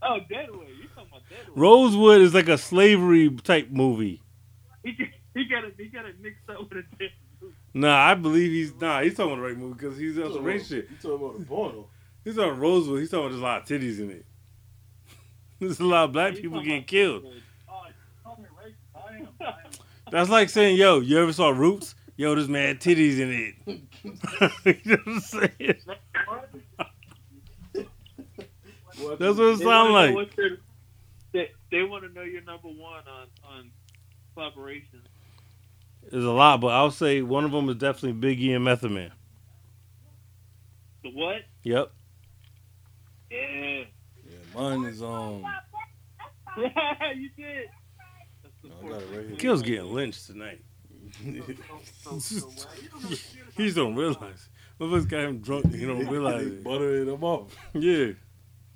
Oh, Deadwood. You talking about Deadwood? Rosewood is like a slavery type movie. He got- he got it. He got it mixed up with a Deadwood. Nah, I believe he's nah. He's talking about the right movie because he's on You some talking race about- shit. You talking about the porno? He's on Rosewood. He's talking about there's a lot of titties in it. There's a lot of black He people talking getting about killed. Deadwood. Oh, That's like saying, yo, you ever saw Roots? Yo, there's mad titties in it. you know what I'm saying? What That's what it They sound know like. What's your- They, they want to know your number one on on collaboration. There's a lot, but I'll say one of them is definitely Biggie and Method Man. The what? Yep. Yeah. Yeah, mine is um. you did. That's the I got it right. Kill's getting lynched tonight. he just don't realize. Motherfuckers got him drunk. He don't realize it. Butter up. off. Yeah.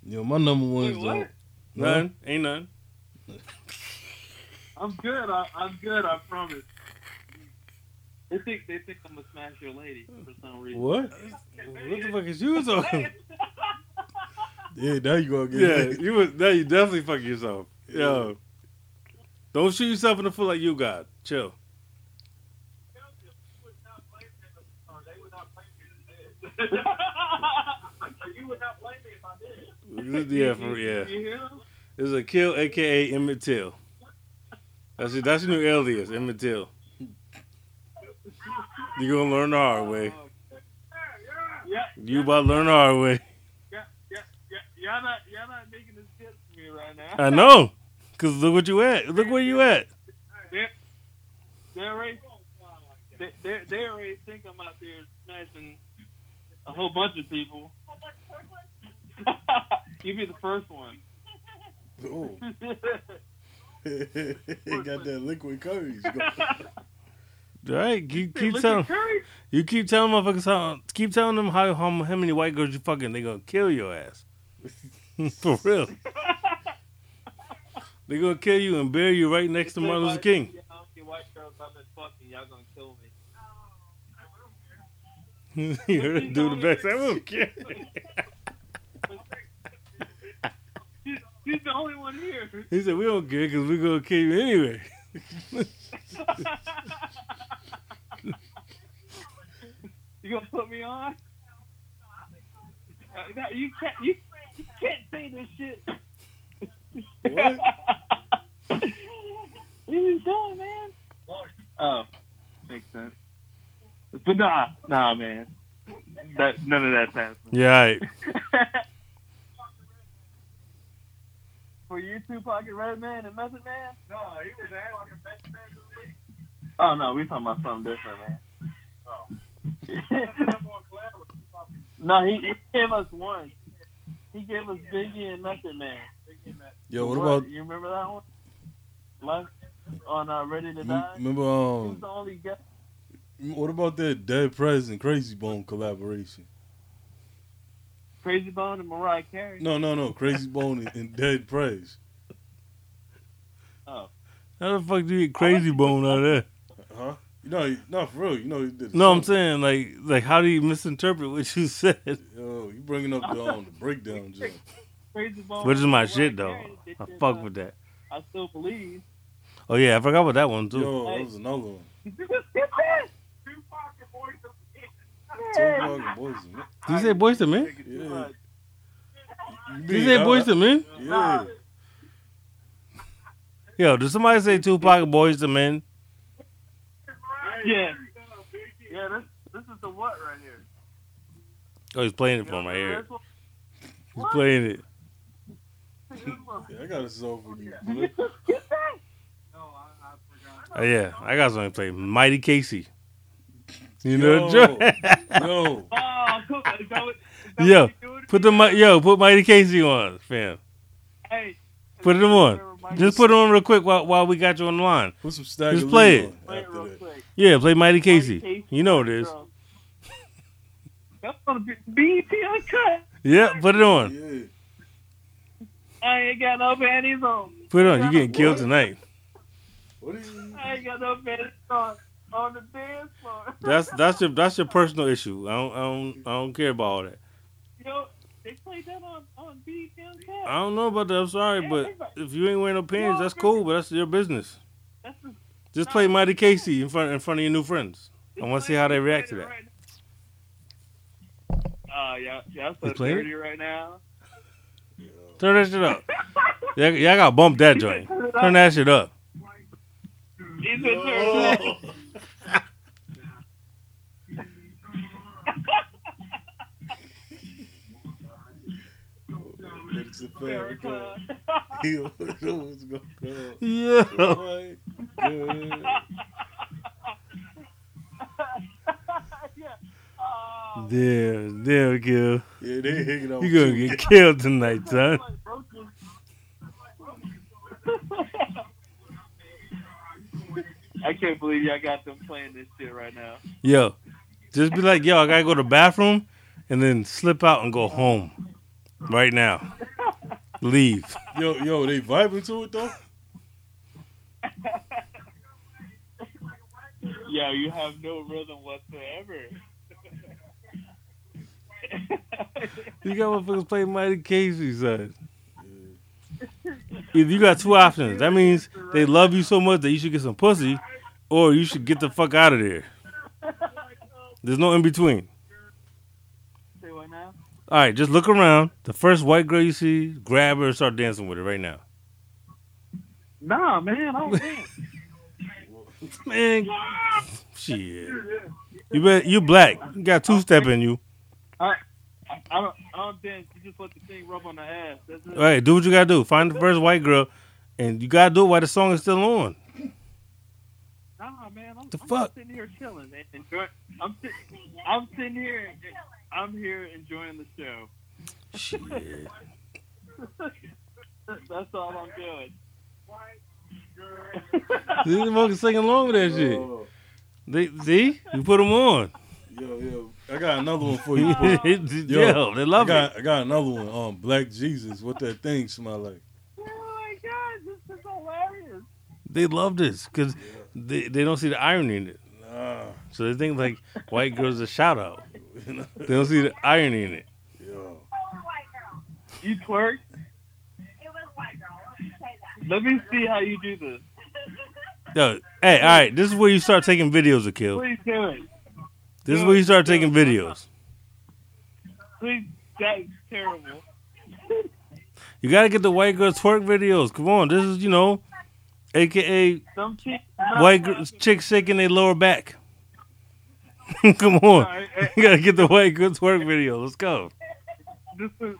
Yo, my number one is what? None. Ain't none. I'm good. I, I'm good. I promise. They think they think I'm gonna smash your lady for some reason. What? What the fuck is you talking? Yeah, now you gonna get yeah, you was now you definitely fuck yourself. Yo, don't shoot yourself in the foot like you got. Chill. you would not blame me if I did. Yeah, for, yeah. Him? It's a kill, aka Emmett Till. That's your, that's your new alias, Emmett Till. You gonna learn the hard way. You about to learn the hard way. Y'all not y'all not making this shit for me right now. I know, cause look what you at. Look where you at. They already they, they already think I'm out there smashing a whole bunch of people. you be the first one. Oh, got that liquid courage. All right, keep keep telling you keep telling motherfuckers how keep telling them how how, how many white girls you fucking. They gonna kill your ass. For real. They gonna kill you and bury you right next to Martin Luther King. Yeah, I don't white girls I've been fucking. Y'all gonna kill me. you heard do the best. I don't care. She's, she's the only one here. He said we don't care because we're gonna kill you anyway. You gonna put me on? Uh, you can't. You, you can't say this shit. What? what are you doing, man? Oh, makes sense. But nah, nah, man. That none of that's happening. Yeah, all right. For you, Tupac and Redman and Method Man? No, he was acting like man of the. Oh no, we talking about something different, man. I'm more clever. no, he, he gave us one. He gave us Biggie and Method Man. Yo, what about You remember that one? Life on uh, Ready to Die. remember He was um the only guy. what about that Dead Prez and Krayzie Bone collaboration? Krayzie Bone and Mariah Carey. No, no, no, Krayzie Bone and, and Dead Prez. Oh, How the fuck do you get crazy bone out of there? Huh? You know, he- no, for real. You know, he did. No, I'm saying like like how do you misinterpret what you said? Yo, you bringing up the um, the breakdown joint. Krayzie Bone. Which is and my Mariah shit though. Carey, I fuck uh, with that. I still believe. Oh yeah, I forgot about that one too. Yo, that was another one. Tupac and Boys of Tupac and Boys. and Did you say Boyz II Men? Yeah. You Did you say I- Boyz II Men? Yeah. Yo, did somebody say Tupac and Boyz II Men? Yeah. Yeah, this this is the what right here. Oh, he's playing it for my You ear. know this one? He's playing it. Yeah, I got a song for you. Did you just get that? No, I, I forgot. Oh yeah, I got something to play. Mighty Casey. You know Yo. the joke? Yo, Oh, cool. Is that what, is that Yo, what you doing to Put the mi- yo, put Mighty Casey on, fam. Hey. Put it on. Just put it on real quick while while we got you on the line. put some stagger Just play it. Play it real quick. Yeah, play Mighty Casey. Casey. You know what it is. That's gonna be BET uncut. Yeah, put it on. Yeah. I ain't got no panties on. Put it on. You getting killed tonight. What is it? I ain't got no panties on on the dance floor. That's that's your that's your personal issue. I don't I don't I don't care about all that. Yo, they played that on on BET. I don't know about that. I'm sorry, but if you ain't wearing no pants, that's cool. But that's your business. That's the, Just play Mighty Casey in front in front of your new friends. I want to see how they react to that. Oh, yeah, yeah, You so playing it? dirty right now. Turn that shit up. Yeah, yeah, I got to bump that joint. Turn that shit up. He's It's a fair America. He don't know what's going on. Yeah. Right. Good. yeah. Damn, damn, kill. Yeah, they hanging out. You with gonna get killed tonight, son. I can't believe y'all got them playing this shit right now. Yo, just be like, yo, I gotta go to the bathroom, and then slip out and go home right now. Leave. Yo, yo, they vibing to it though. Yeah, you have no rhythm whatsoever. You got motherfuckers playing Mighty Casey, son. Either you got two options. That means they love you so much that you should get some pussy, or you should get the fuck out of there. There's no in between. Say what now? All right, just look around. The first white girl you see, grab her and start dancing with her right now. Nah, man, I don't think. Man, shit. You bet you black. You got two step in you. I, I don't, I don't dance. You just let the thing rub on the ass. That's it. All right, do what you gotta do. Find the first white girl, and you gotta do it while the song is still on. Nah, man, I'm, The I'm fuck? sitting here chilling. Man. I'm, sit, I'm sitting here. and- I'm here enjoying the show. Shit. That's all I'm doing. See, the motherfuckers singing along with that shit. Oh, They see, you put them on. yo, yo, I got another one for you. Paul. Yo, they I love it. I got another one. Um, Black Jesus. What that thing smell like? Oh my god, this is hilarious. They love this because they, they don't see the irony in it. Nah, So they think like white girls a shout out. They don't see the irony in it. yo. It was white girl. You twerk? It was white girl. Let me see how you do this. Yo, hey, all right, this is where you start taking videos of kill. Please do it. This is where you start taking videos. Please, that's terrible. You gotta get the white girl twerk videos. Come on, this is you know, aka Some chick. white girl, chicks shaking their lower back. Come on, Alright, eh, you gotta get the white girl twerk video. Let's go. This is. I don't have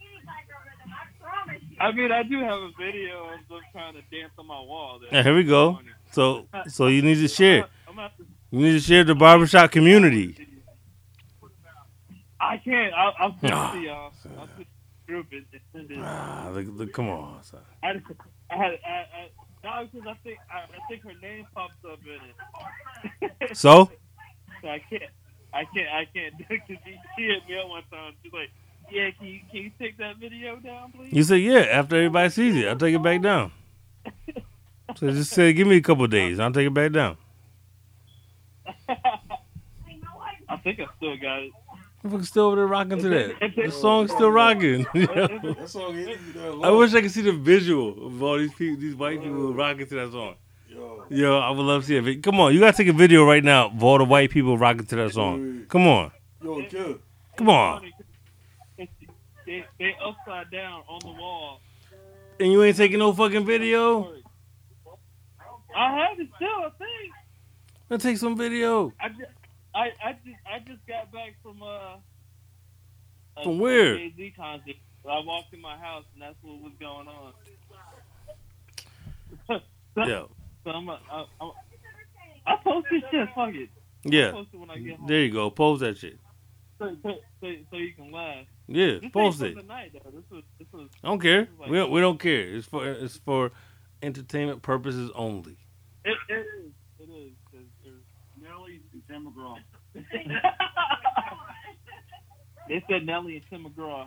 any black girl rhythm. I promise you. I mean, I do have a video of them trying to dance on my wall. Yeah, here we go. So, so you need to share. I'm gonna have to- You need to share the barbershop community. I can't. I'll, I'll send it to y'all. I'll put group it and send it. Ah, look, look, come on, son. I, I had. I, I, no, because I think I, I think her name pops up in it. So, So I can't. I can't. I can't do it because she, she hit me up one time. She's like, "Yeah, can you can you take that video down, please?" you say yeah. After everybody sees it, I'll take it back down. So just say, give me a couple days. I'll take it back down. I think I still got it. Motherfuckers still over there rocking to that. The song's still rocking. That song ain't even that long. I wish I could see the visual of all these people, these white people rocking to that song. Yo, Yo, I would love to see it. But Come on, you gotta take a video right now of all the white people rocking to that song. Come on, yo, kid. come on. They they upside down on the wall. And you ain't taking no fucking video? I have it still. I think. Let's take some video. I just, I, I just, I just got back from uh. a From where? Jay Z concert. I walked in my house and that's what was going on. so, Yeah, so I'm, a, I, I'm, I post this shit. Fuck it. Yeah. it when I get home. There you go. Post that shit. So, so, so, so you can laugh. Yeah, This post it. This was, this was. I don't care. We don't, we don't care. It's for it's for entertainment purposes only. It, it is. It is. Cause there's Nelly and Tim McGraw. They said Nelly and Tim McGraw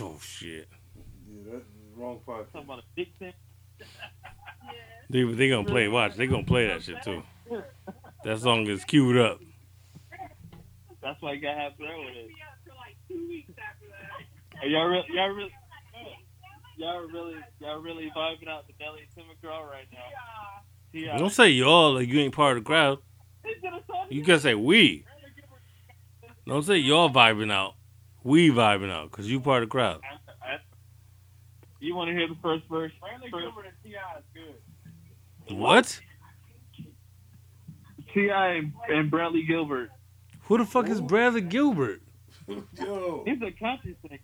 Oh shit. Yeah, that's the wrong podcast. talking about a big thing. They they gonna play. Watch. They gonna play that shit too. That song is queued up. That's why you gotta have throw with it. Are y'all really, y'all really, y'all really, y'all really vibing out the Nelly and Tim McGraw right now? Yeah. Don't say y'all like you ain't part of the crowd. You can say we. Don't say y'all vibing out. We vibing out because you part of the crowd. You want to hear the first verse? Brandon First- Gilbert and T.I. is good. What? T.I. and, and Bradley Gilbert. Who the fuck is Bradley Gilbert? Yo, He's a country singer.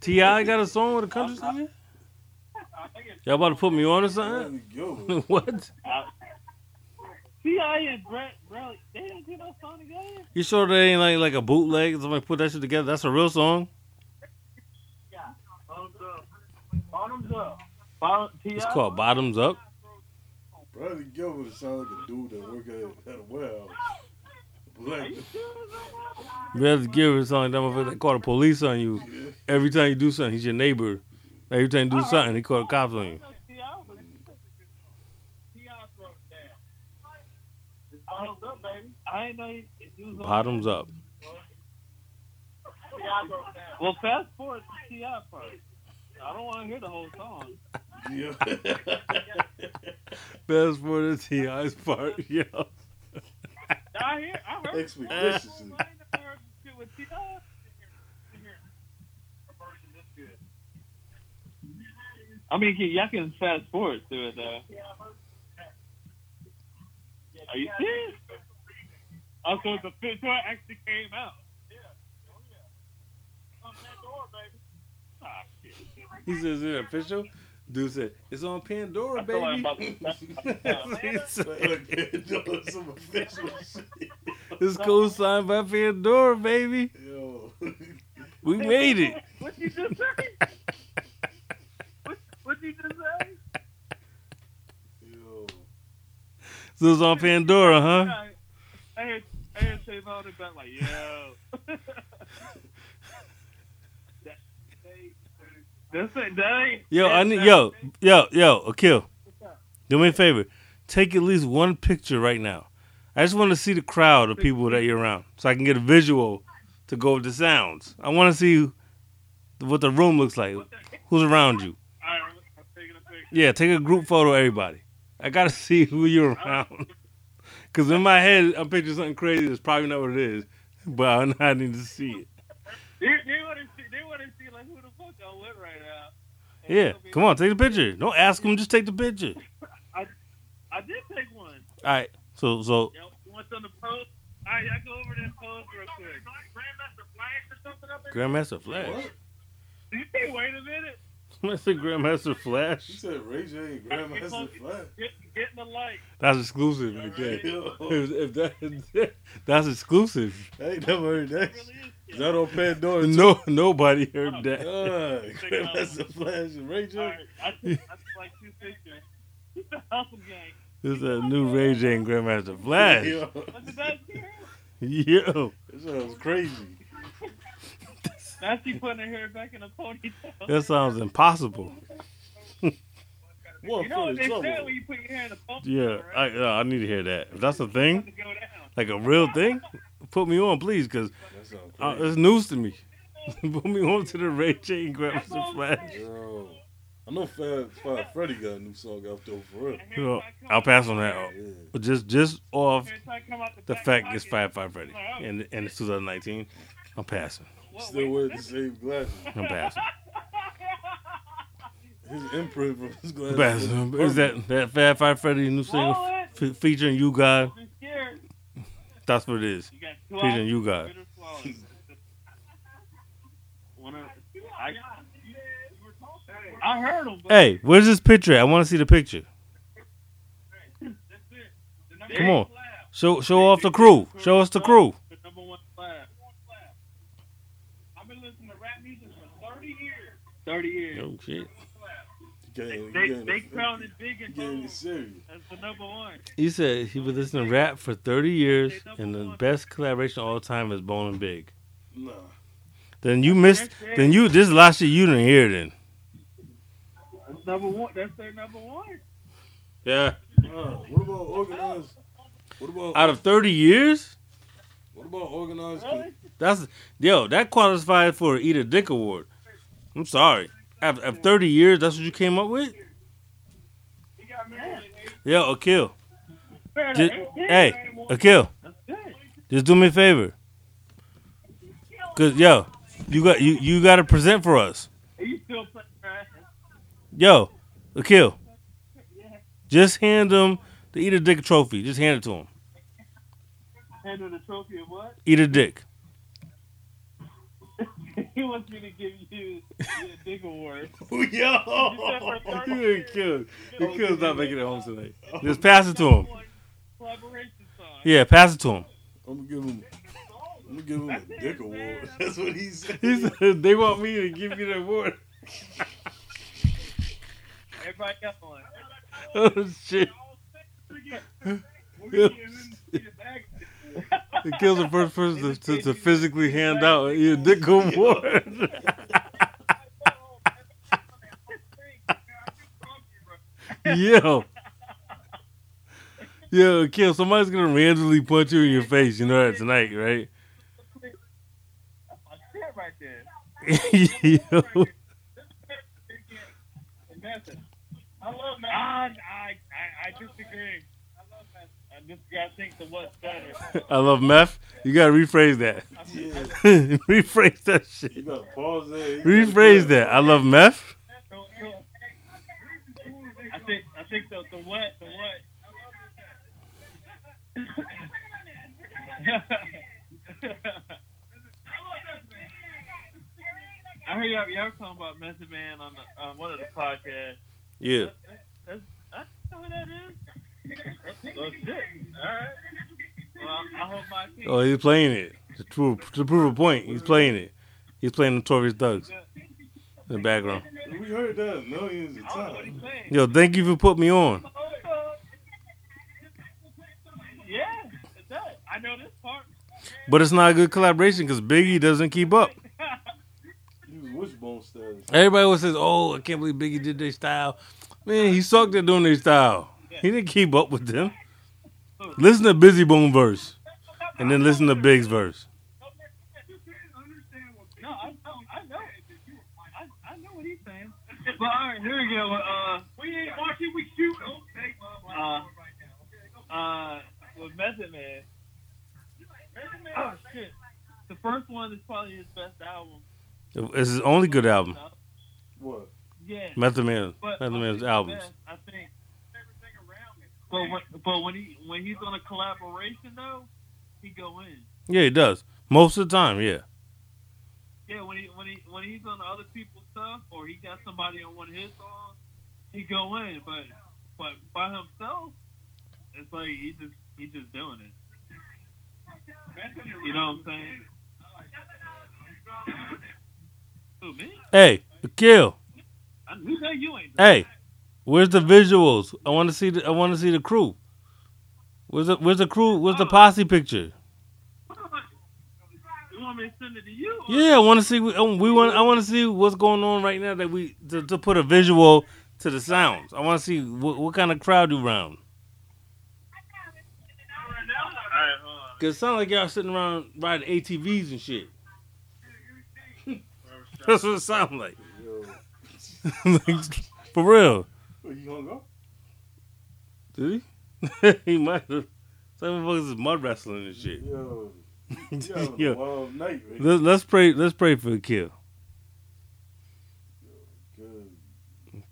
T.I. got a song with a country singer. Y'all about to put me on or something? what? Gilbert. What? T.I. and Brad, Bradley, they didn't do no song together. You sure they ain't like like a bootleg? Somebody put that shit together. That's a real song. Bottoms up. Bottoms up. Bottom, T.I. It's called Bottoms Up. Bradley Gilbert sounds like a dude that work at, at a warehouse. Black. Bradley Gilbert sounds like that motherfucker they call the police on you every time you do something. He's your neighbor. Every time you do something, he call the cops on you. T.I. was- T.I. wrote it down. Bottoms up, baby. I ain't know he, he was on. Bottoms up. T.I. broke down. Well, fast forward to T.I. part. I don't want to hear the whole song. Yeah. Best for the T.I.'s part, yo. I hear. I heard. Expeditiously. I ain't never heard some shit with Ti. I mean, can- y'all can fast forward to it though. Are you serious? Oh, so the fifth one actually came out. Ah, shit. He says, is it official? Dude said, it's on Pandora, I feel like baby. I'm about to- He said, Doing some official shit. it's co-signed by Pandora, baby. Yo. We made it. What you just say? What what you just say? Yo. So it's on Pandora, huh? I, I heard Heard Save on it back like, yo. That- That's it. That. Yo, I need yo, yo, yo, Akeel. Do me a favor. Take at least one picture right now. I just want to see the crowd of people that you're around, so I can get a visual to go with the sounds. I want to see what the room looks like. Who's around you? All right, I'm taking a picture. Yeah, take a group photo, of everybody. I gotta see who you're around. Cause in my head, I'm picturing something crazy. That's probably not what it is, but I I need to see it. They, they want to see. They want to see like who the fuck I'm with right now. And Yeah, it's gonna come on, take the picture. Don't ask them, just take the picture. I I did take one. All right. So so Yo, you want them to post? All right, I go over there and pose real quick. Grandmaster Flash or something up in Grandmaster Flash. What? Did you say wait a minute? I said Grandmaster You Flash. said Ray J and Grandmaster Flash. Get, get in the light. That's exclusive. Again. Yo. If, if that, that's exclusive. I ain't never heard It that. really is. Is that on Pandora? too? No, nobody heard that. Ah, Grandmaster Flash and Ray J. right, I took, I like two pictures. It's the hustle gang. This is a new Ray J and Grandmaster Flash. Yo, Look at that. Yo, that sounds crazy. Now she putting her hair back in a ponytail. that sounds impossible. One You know what they in say when you put your hair in a ponytail, Yeah, I right? uh, I need to hear that. If that's a thing, about to go down. like a real thing, put me on, please, because That uh, it's news to me. put me on to the Ray J and Grandmaster Flash. Yo. I know Fab, Fab Freddy got a new song out there for real. Hair Yo, I'll pass on that. back. Yeah. Just just off Hair tie come out the fact pocket. it's Five Five Freddy and and it's 2019, I'm passing. What, Still wait, wearing the same glasses. I'm passing. His imprint from his glasses. passing. was Is that that Fab Five Freddy new single Swallow fe- featuring you guys? That's what it is. You got two Featuring you guys. Bitter swallow. Wanna- I, I heard him. Hey, where's this picture? at? I want to see the picture. Come on. Show show off the crew. Show us the crew. The number one slab. I've been listening to rap music for 30 years. 30 years. Oh shit. You can't- They, can't- they crowned it big and you can't bold get as the number one. He said he been listening to rap for 30 years, and the best collaboration of all time is Bone and Big. Nah. Then you missed. Then you this last shit you didn't hear. Then That's number one. That's their number one. yeah. Nah. What about organized? What about Out of 30 years, what about organized? Really? that's yo that qualifies for an Eat a Dick award. I'm sorry. After, after 30 years, that's what you came up with. Married. Yo, Akeel. Just, hey, Akeel. That's. Just do me a favor. Cause yo, you got you you got to present for us. You still playing trash. Yo, Akeel. Just hand him the Eat a Dick trophy. Just hand it to him. Handle the trophy of what? Eat a dick. he wants me to give you the dick award. Yo. You ain't killed. You killed not making it home tonight. Just pass it to him. Yeah, pass it to him. I'm gonna give him. I'm gonna give him a dick award. That's what he said. He said they want me to give you the award. Everybody got one. Oh shit. He kills the first person to, to, to physically hand out a Eat a Dick award. Yo. Yo, kill. Somebody's gonna randomly punch you in your face. You know that tonight, right? I right there. Yo. And that's it. I love that. I, I, I, I disagree. I love that. I just gotta think the what's better. I love meth. You gotta rephrase that. Yeah. rephrase that You shit. gotta pause there. You Rephrase that. I love meth. So, so, I think the the what the what. I heard y'all, y'all talking about Method Man on the on one of the podcasts. Yeah. That's, I know who that is. Oh shit! All right. Well, I hope my team. Oh, he's playing it. To prove, to prove a point, he's playing it. He's playing the Notorious Thugs in the background. We heard that millions of I don't know what he's times. Yo, thank you for putting me on. Yeah, it's that. I know this part. But it's not a good collaboration because Biggie doesn't keep up. He was wishbone status. Everybody always says, "Oh, I can't believe Biggie did their style." Man, he sucked at doing their style. He didn't keep up with them. Listen to Bizzy Bone verse, and then listen to Big's verse. No, I, I know. I, I know what he's saying. But all right, here we go. Uh, we ain't watching. We shoot. Uh, uh, with Method Man. Oh shit! The first one is probably his best album. It's his only good album, What? Yeah. Method Man. But Method Man's albums. best, I think. But when, but when he when he's on a collaboration though, he go in. Yeah, he does most of the time. Yeah, Yeah, when he when he when he's on other people's stuff or he got somebody on one of his songs, he go in. But but by himself, it's like he just he just doing it. You know what I'm saying? Who me? Hey, kill. I, who know you ain't? Hey, where's the visuals? I want to see the. I want to see the crew. Where's the Where's the crew? Where's the oh. posse picture? You want me to send it to you? Yeah, I want to see. We, um, we want. I want to see what's going on right now. That we to, to put a visual to the sounds. I want to see what, what kind of crowd you round. Alright. Cause it sounds like y'all sitting around riding ATVs and shit. That's what it sounds like. Like, For real. you hung up? Did he? he might have. Some motherfuckers is mud wrestling and shit. Yo, Yo. wild night, right? Let, let's pray. Let's pray for the kill.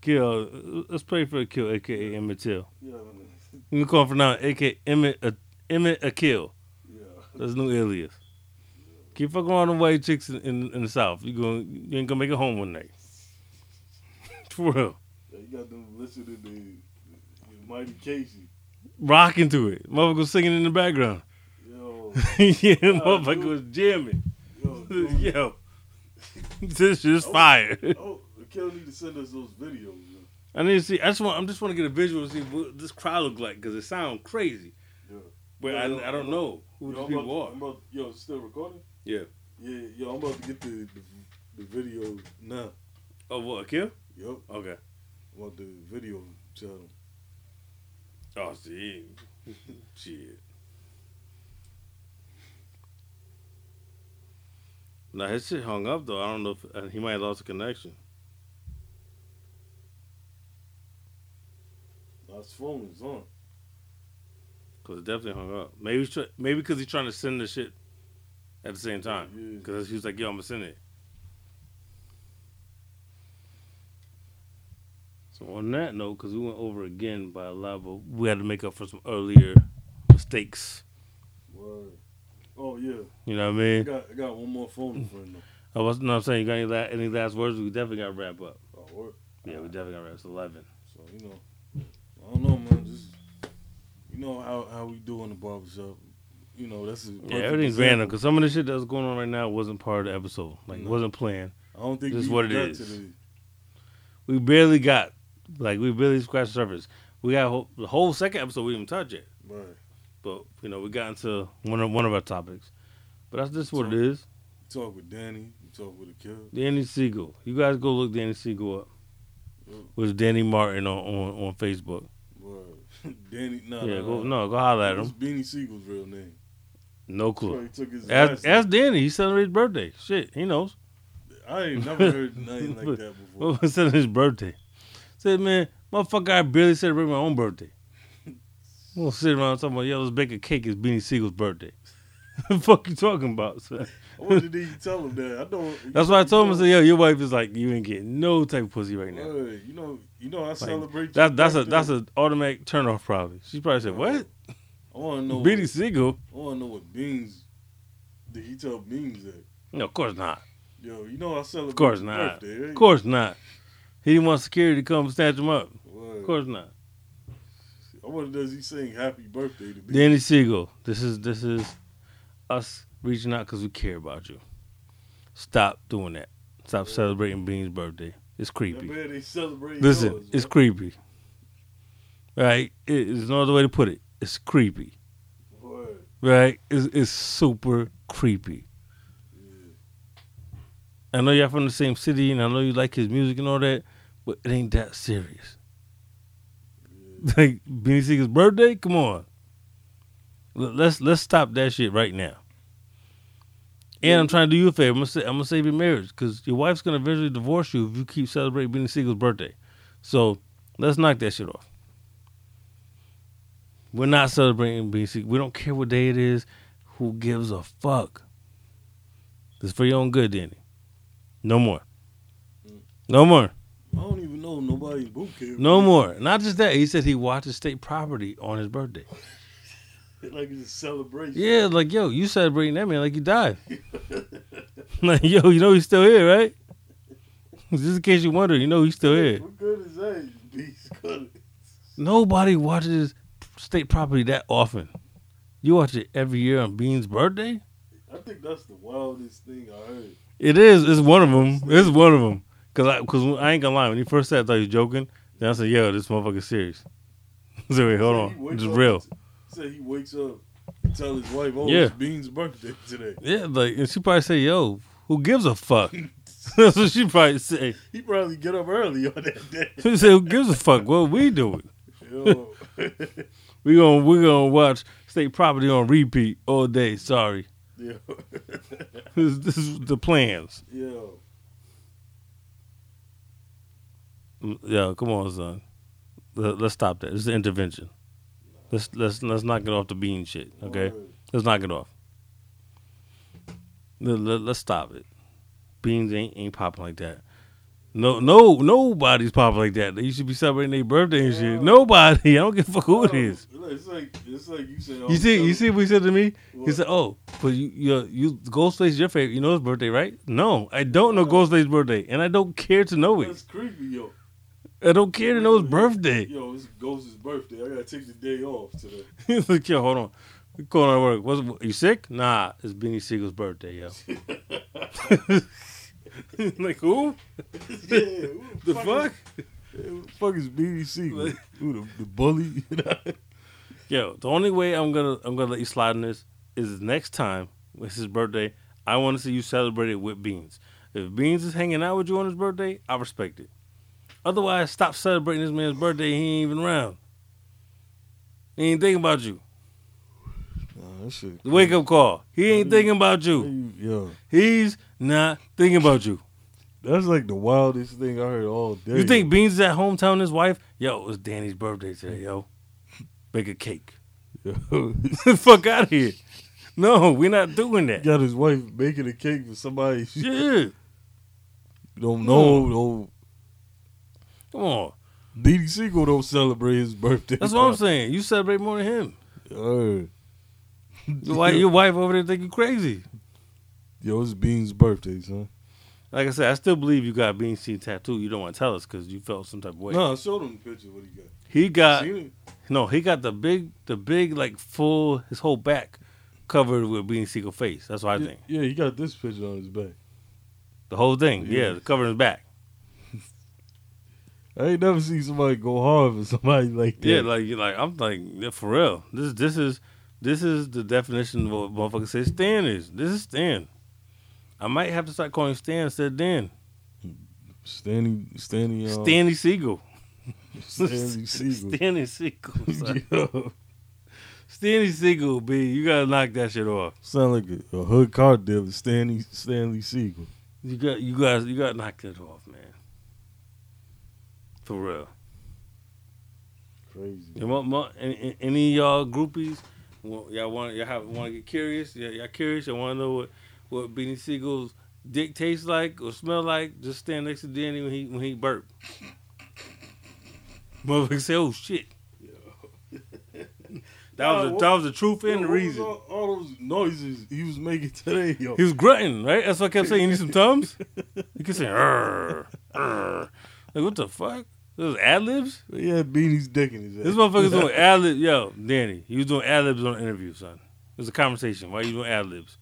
Kill. Let's pray for the kill, aka Emmett Till. A, You can call for now, aka Emmett. Uh, Emmett a kill. yeah. That's new alias. Keep fucking on the white chicks in, in, in the south. You going you ain't gonna make it home one night. For real. Yeah, you got them listening to the Mighty Casey. Rocking to it. Motherfucker singing in the background. Yeah, motherfucker was jamming. yo, yo. This shit's oh, fire. Oh, killer need to send us those videos. Yo. I need to see. I just want. I'm just want to get a visual to see what this crowd look like because it sounds crazy. Yeah. But Yo, yo, I, I don't know who Yo, these people about, are. About, yo, still recording? Yeah. Yeah, yo, I'm about to get the the, the video now. Oh, what a kill? Yup, Okay. I want the video channel. Oh, see, shit. Now his shit hung up though. I don't know if uh, he might have lost a connection. His phone is on. Cause it definitely hung up. Maybe try- maybe because he's trying to send the shit at the same time. Cause he was like, "Yo, I'm gonna send it." So on that note, because we went over again by a lot, but we had to make up for some earlier mistakes. Word. Oh yeah, You know what I I mean? got I got one more phone friend though. I was no, I'm saying you got any, la- any last words? We definitely got to wrap up. Oh, word. Yeah, we definitely got to wrap. It's eleven. So you know, I don't know, man. Just you know how how we do in the barbershop. You know, that's Yeah, everything's example. random because some of the shit that's going on right now wasn't part of the episode. Like, No. wasn't planned. I don't think This is what it is. got is. To the, We barely got, like, we barely scratched the surface. We got whole, the whole second episode we didn't touch it, right. But you know we got into one of one of our topics. But that's just what So- it is. You talk with Danny. You talk with the kid. Danny Siegel. You guys go look Danny Siegel up. Yeah. Was Danny Martin on, on, on Facebook. Word. Danny, no, yeah, no, go no, go holler at What's him. Beanie Sigel's real name? No clue. he took his Ask, ask. Danny. He celebrated his birthday. Shit, he knows. I ain't never heard nothing like that before. What was his birthday? Said, man, motherfucker, I barely celebrate my own birthday. I'm gonna sit around talking about, yo, let's bake a cake. It's Beanie Sigel's birthday. the fuck you talking about, son? What did he tell him that? I don't. That's why I told him, I said, yo, your wife is like, you ain't getting no type of pussy right now. Word. You know, you know, I celebrate. That, your that's a that's an automatic turnoff, probably. She probably said, what? I want to know. Beanie Sigel? I want to know what Beans. Did he tell Beans that? No, of course not. Yo, you know I celebrate. Of course not. Birthday, right? Of course not. He didn't want security to come snatch him up. Word. Of course not. I wonder does he sing Happy Birthday to Beans? Danny Siegel, this is this is us reaching out because we care about you. Stop doing that. Stop celebrating Bean's birthday. It's creepy. man. Listen, yours, it's man. creepy. Right? It- There's no other way to put it. It's creepy. Right? It's, it's super creepy. I know y'all from the same city, and I know you like his music and all that, but it ain't that serious. Like Beanie Sigel's birthday, come on. Let's let's stop that shit right now. And I'm trying to do you a favor. I'm gonna, I'm gonna save your marriage because your wife's gonna eventually divorce you if you keep celebrating Beanie Sigel's birthday. So let's knock that shit off. We're not celebrating Beanie Sigel. We don't care what day it is. Who gives a fuck? It's for your own good, Danny. No more. No more. I don't even know nobody boot camp. No more. Not just that. He said he watches state property on his birthday. like it's a celebration. Yeah, like yo, you celebrating that man like he died. like yo, you know he's still here, right? Just in case you wonder, you know he's still here. What good is that? Beast. Nobody watches state property that often. You watch it every year on Bean's birthday. I think that's the wildest thing I heard. It is. It's one of them. It's one of them. Cause I, cause I ain't gonna lie. When he first said, I thought he was joking. Then I said, "Yo, this motherfucker's serious." so wait, hold Said on. It's up real. Said he wakes up, and tell his wife, "Oh, Yeah. it's Bean's birthday today." Yeah, like, and she probably say, "Yo, who gives a fuck?" That's what she probably say. He probably get up early on that day. She say, "Who gives a fuck? What we doing? We gonna we gonna watch state property on repeat all day. Sorry, Yo. this, this is the plans. Yo. Yeah, come on, son. Let, us stop that. It's an intervention. Let's let's let's knock it off the bean shit. Okay, let's knock it off. Let, let, let's stop it. Beans ain't ain't popping like that. No, no, nobody's popping like that. They should be celebrating their birthday and shit. Nobody. I don't give a fuck who it is. It's like it's like you say. You see, oh, you see what he said to me? He said, "Oh, but you, you, you, Ghostface is your favorite. You know his birthday, right? No, I don't know Ghostface's birthday, and I don't care to know it. That's creepy, yo. I don't care to know his birthday." Yo, it's Ghost's birthday. I gotta take the day off today. He's like, "Yo, hold on, We're going to work. What's you sick? Nah, it's Beanie Sigel's birthday, yo." like who? yeah, who The fuck? Is, who the fuck is Beanie Sigel? who the, the bully? Yo, the only way I'm gonna I'm gonna let you slide in this is next time it's his birthday. I want to see you celebrate it with Beans. If Beans is hanging out with you on his birthday, I respect it. Otherwise, stop celebrating this man's birthday. He ain't even around. He ain't thinking about you. Nah. The wake up call. He ain't thinking about you. Yo, He's not thinking about you. that's like the wildest thing I heard all day. You think Beans is at home telling his wife, "Yo, it was Danny's birthday today, yo. Bake a cake." Yo, Fuck out of here. No, we're not doing that. got his wife baking a cake for somebody Yeah. don't know. Don't Come on. Beanie Sigel don't celebrate his birthday. That's what I'm saying. You celebrate more than him. saying. Your wife, your wife over there think you crazy. Yo, it's Bean's birthday, son. Like I said, I still believe you got bean seed tattoo. You don't want to tell us because you felt some type of way. No, I showed him the picture. What he got? He got no. He got the big, the big like full his whole back covered with Beanie Sigel face. That's what I Yeah, think. yeah, he got this picture on his back. The whole thing. Yeah, Yeah. covering his back. I ain't never seen somebody go hard for somebody like that. Yeah, like you like I'm like for real. This this is this is the definition of what motherfucker say Stan is. This is Stan. I might have to start calling Stan instead of Dan. Stanley, Stanley, um, Stanley Siegel. Stanley Siegel. Stanley Siegel. Stanley Siegel, B. You gotta knock that shit off. sound like a, a hood car dealer. Stanley Stanley Siegel. You got you guys you gotta knock that off, man. For real. Crazy. You want, want any, any of y'all groupies? Y'all want y'all have, want to get curious? Yeah, y'all curious? Y'all want to know what what Beanie Sigel's dick tastes like or smell like? Just stand next to Danny when he when he burp. Motherfucker say, "Oh shit." That was the, that was the truth and the reason. All, all those noises he was making today, yo. He was grunting, right? That's what I kept saying. You need some tums? He kept saying. Like, what the fuck? Those ad libs? Had Beanie's dick in his ass. This motherfucker's doing ad libs. Yo, Danny, he was doing ad libs on an interview, son. It was a conversation. Why are you doing ad libs?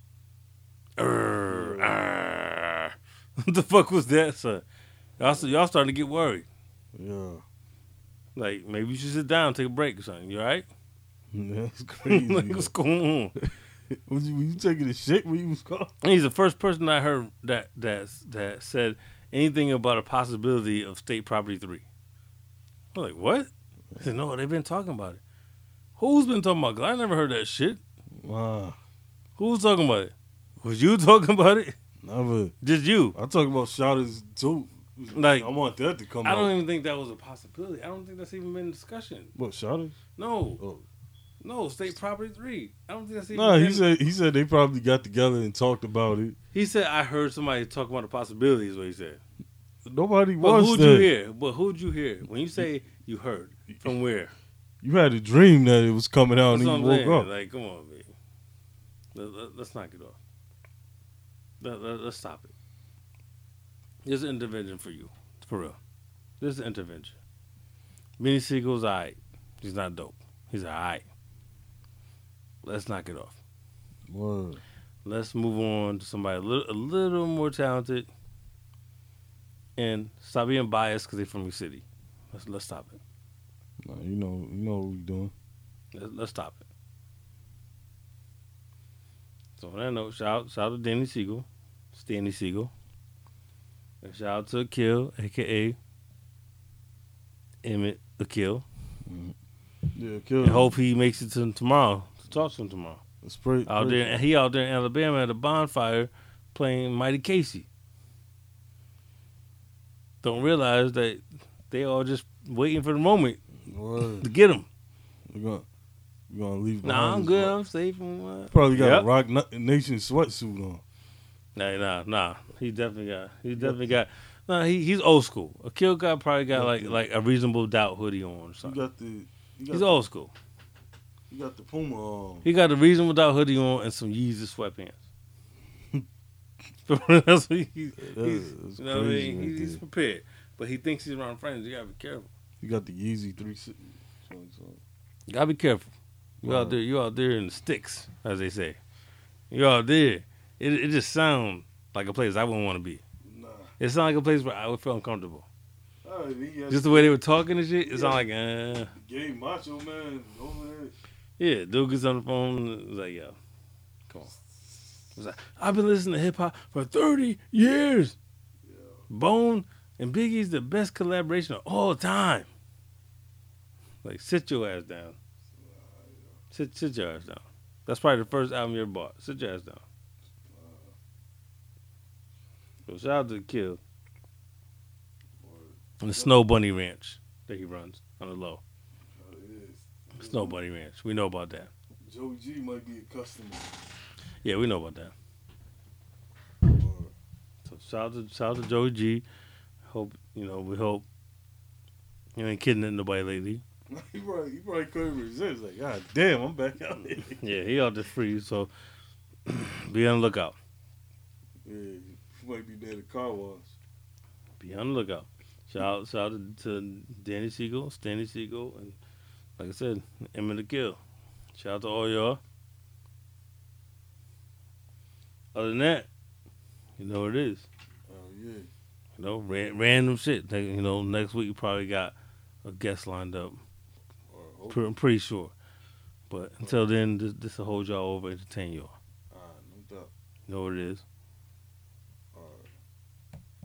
What the fuck was that, son? Y'all, y'all starting to get worried. Yeah. Like, maybe you should sit down, take a break or something. You all right? That's crazy. like, what's going on? was, you, were you taking a shit when you was called? He's the first person I heard that that that said anything about a possibility of state property three. I'm like, what? I said, no, they've been talking about it. Who's been talking about it? I never heard that shit. Wow. Who's talking about it? Was you talking about it? Never. Just you. I talk about Shottas too. Like, I want that to come I out. don't even think that was a possibility. I don't think that's even been in discussion. What Shottas? No, Oh. no, state property three. I don't think that's even. No, he said he said they probably got together and talked about it. he said I heard somebody talk about the possibilities. What he said. Nobody But was who'd there. you hear? But who'd you hear when you say you heard from where? You had a dream that it was coming out That's and you woke saying. up. Like, come on, man. Let, let's knock it off. Let, let, let's stop it. There's an intervention for you, for real. There's an intervention. Benny Siegel's alright. He's not dope. He's alright. Let's knock it off. Word. Let's move on to somebody a little, a little more talented, and stop being biased because they're from your city. Let's let's stop it. Nah, you know, you know what we're doing. Let's, let's stop it. So on that note, shout out, shout out to Danny Siegel, Stanley Siegel. And shout out to Akeel, aka Emit Akeel. Mm-hmm. Yeah, kill And hope he makes it to tomorrow to talk to him tomorrow. Spray, Out spray- there, he out there in Alabama at a bonfire playing Mighty Casey. Don't realize that they all just waiting for the moment Word. to get them. We're gonna, we're gonna leave. Nah, I'm good. rock- I'm safe. Probably got Yep. a Rock Na- Nation sweatsuit on. Nah, nah, nah. He definitely got. He definitely got. Nah, he he's old school. Akeel got probably got like like a reasonable doubt hoodie on or You got the. You got, He's old school. you got the Puma on. He got a reasonable doubt hoodie on and some Yeezy sweatpants. That's what he, he's, That's- you know what I mean. right He's, there. prepared, but he thinks he's around friends. You gotta be careful. You got the Yeezy three six. You gotta be careful. You out there. You out there in the sticks, as they say. You out there. It it just sounds like a place I wouldn't want to be. Nah. It sounds like a place where I would feel uncomfortable. Oh, Just the way they were talking and shit. It sounded like, uh, Gay macho man over there. yeah. Dude gets on the phone. Like, yo, come on. Was like, I've been listening to hip hop for thirty years. Bone and Biggie's the best collaboration of all time. Like, sit your ass down. Sit, sit your ass down. That's probably the first album you ever bought. Sit your ass down. So shout out to Kill. And the Snow Bunny Ranch that he runs on the low. Snow Bunny Ranch. We know about that. Joey G might be a customer. Yeah, we know about that. So shout out to shout out to Joey G. Hope you know, we hope you ain't kidding nobody lately. he probably probably couldn't resist. Like, God damn, I'm back out mm. here. Yeah, he out there free, so be on the lookout. yeah, he might be near the car wash. Be on the lookout. Shout out, shout out to, to Danny Siegel, Stanley Siegel, and like I said, Emmett the Kill. Shout out to all y'all. Other than that, you know what it is. Oh yeah. You know, ran, random shit. You know, next week you probably got a guest lined up. Or hope. Pre- I'm pretty sure. But until then, this this will hold y'all over, entertain y'all. No doubt. You know what it is.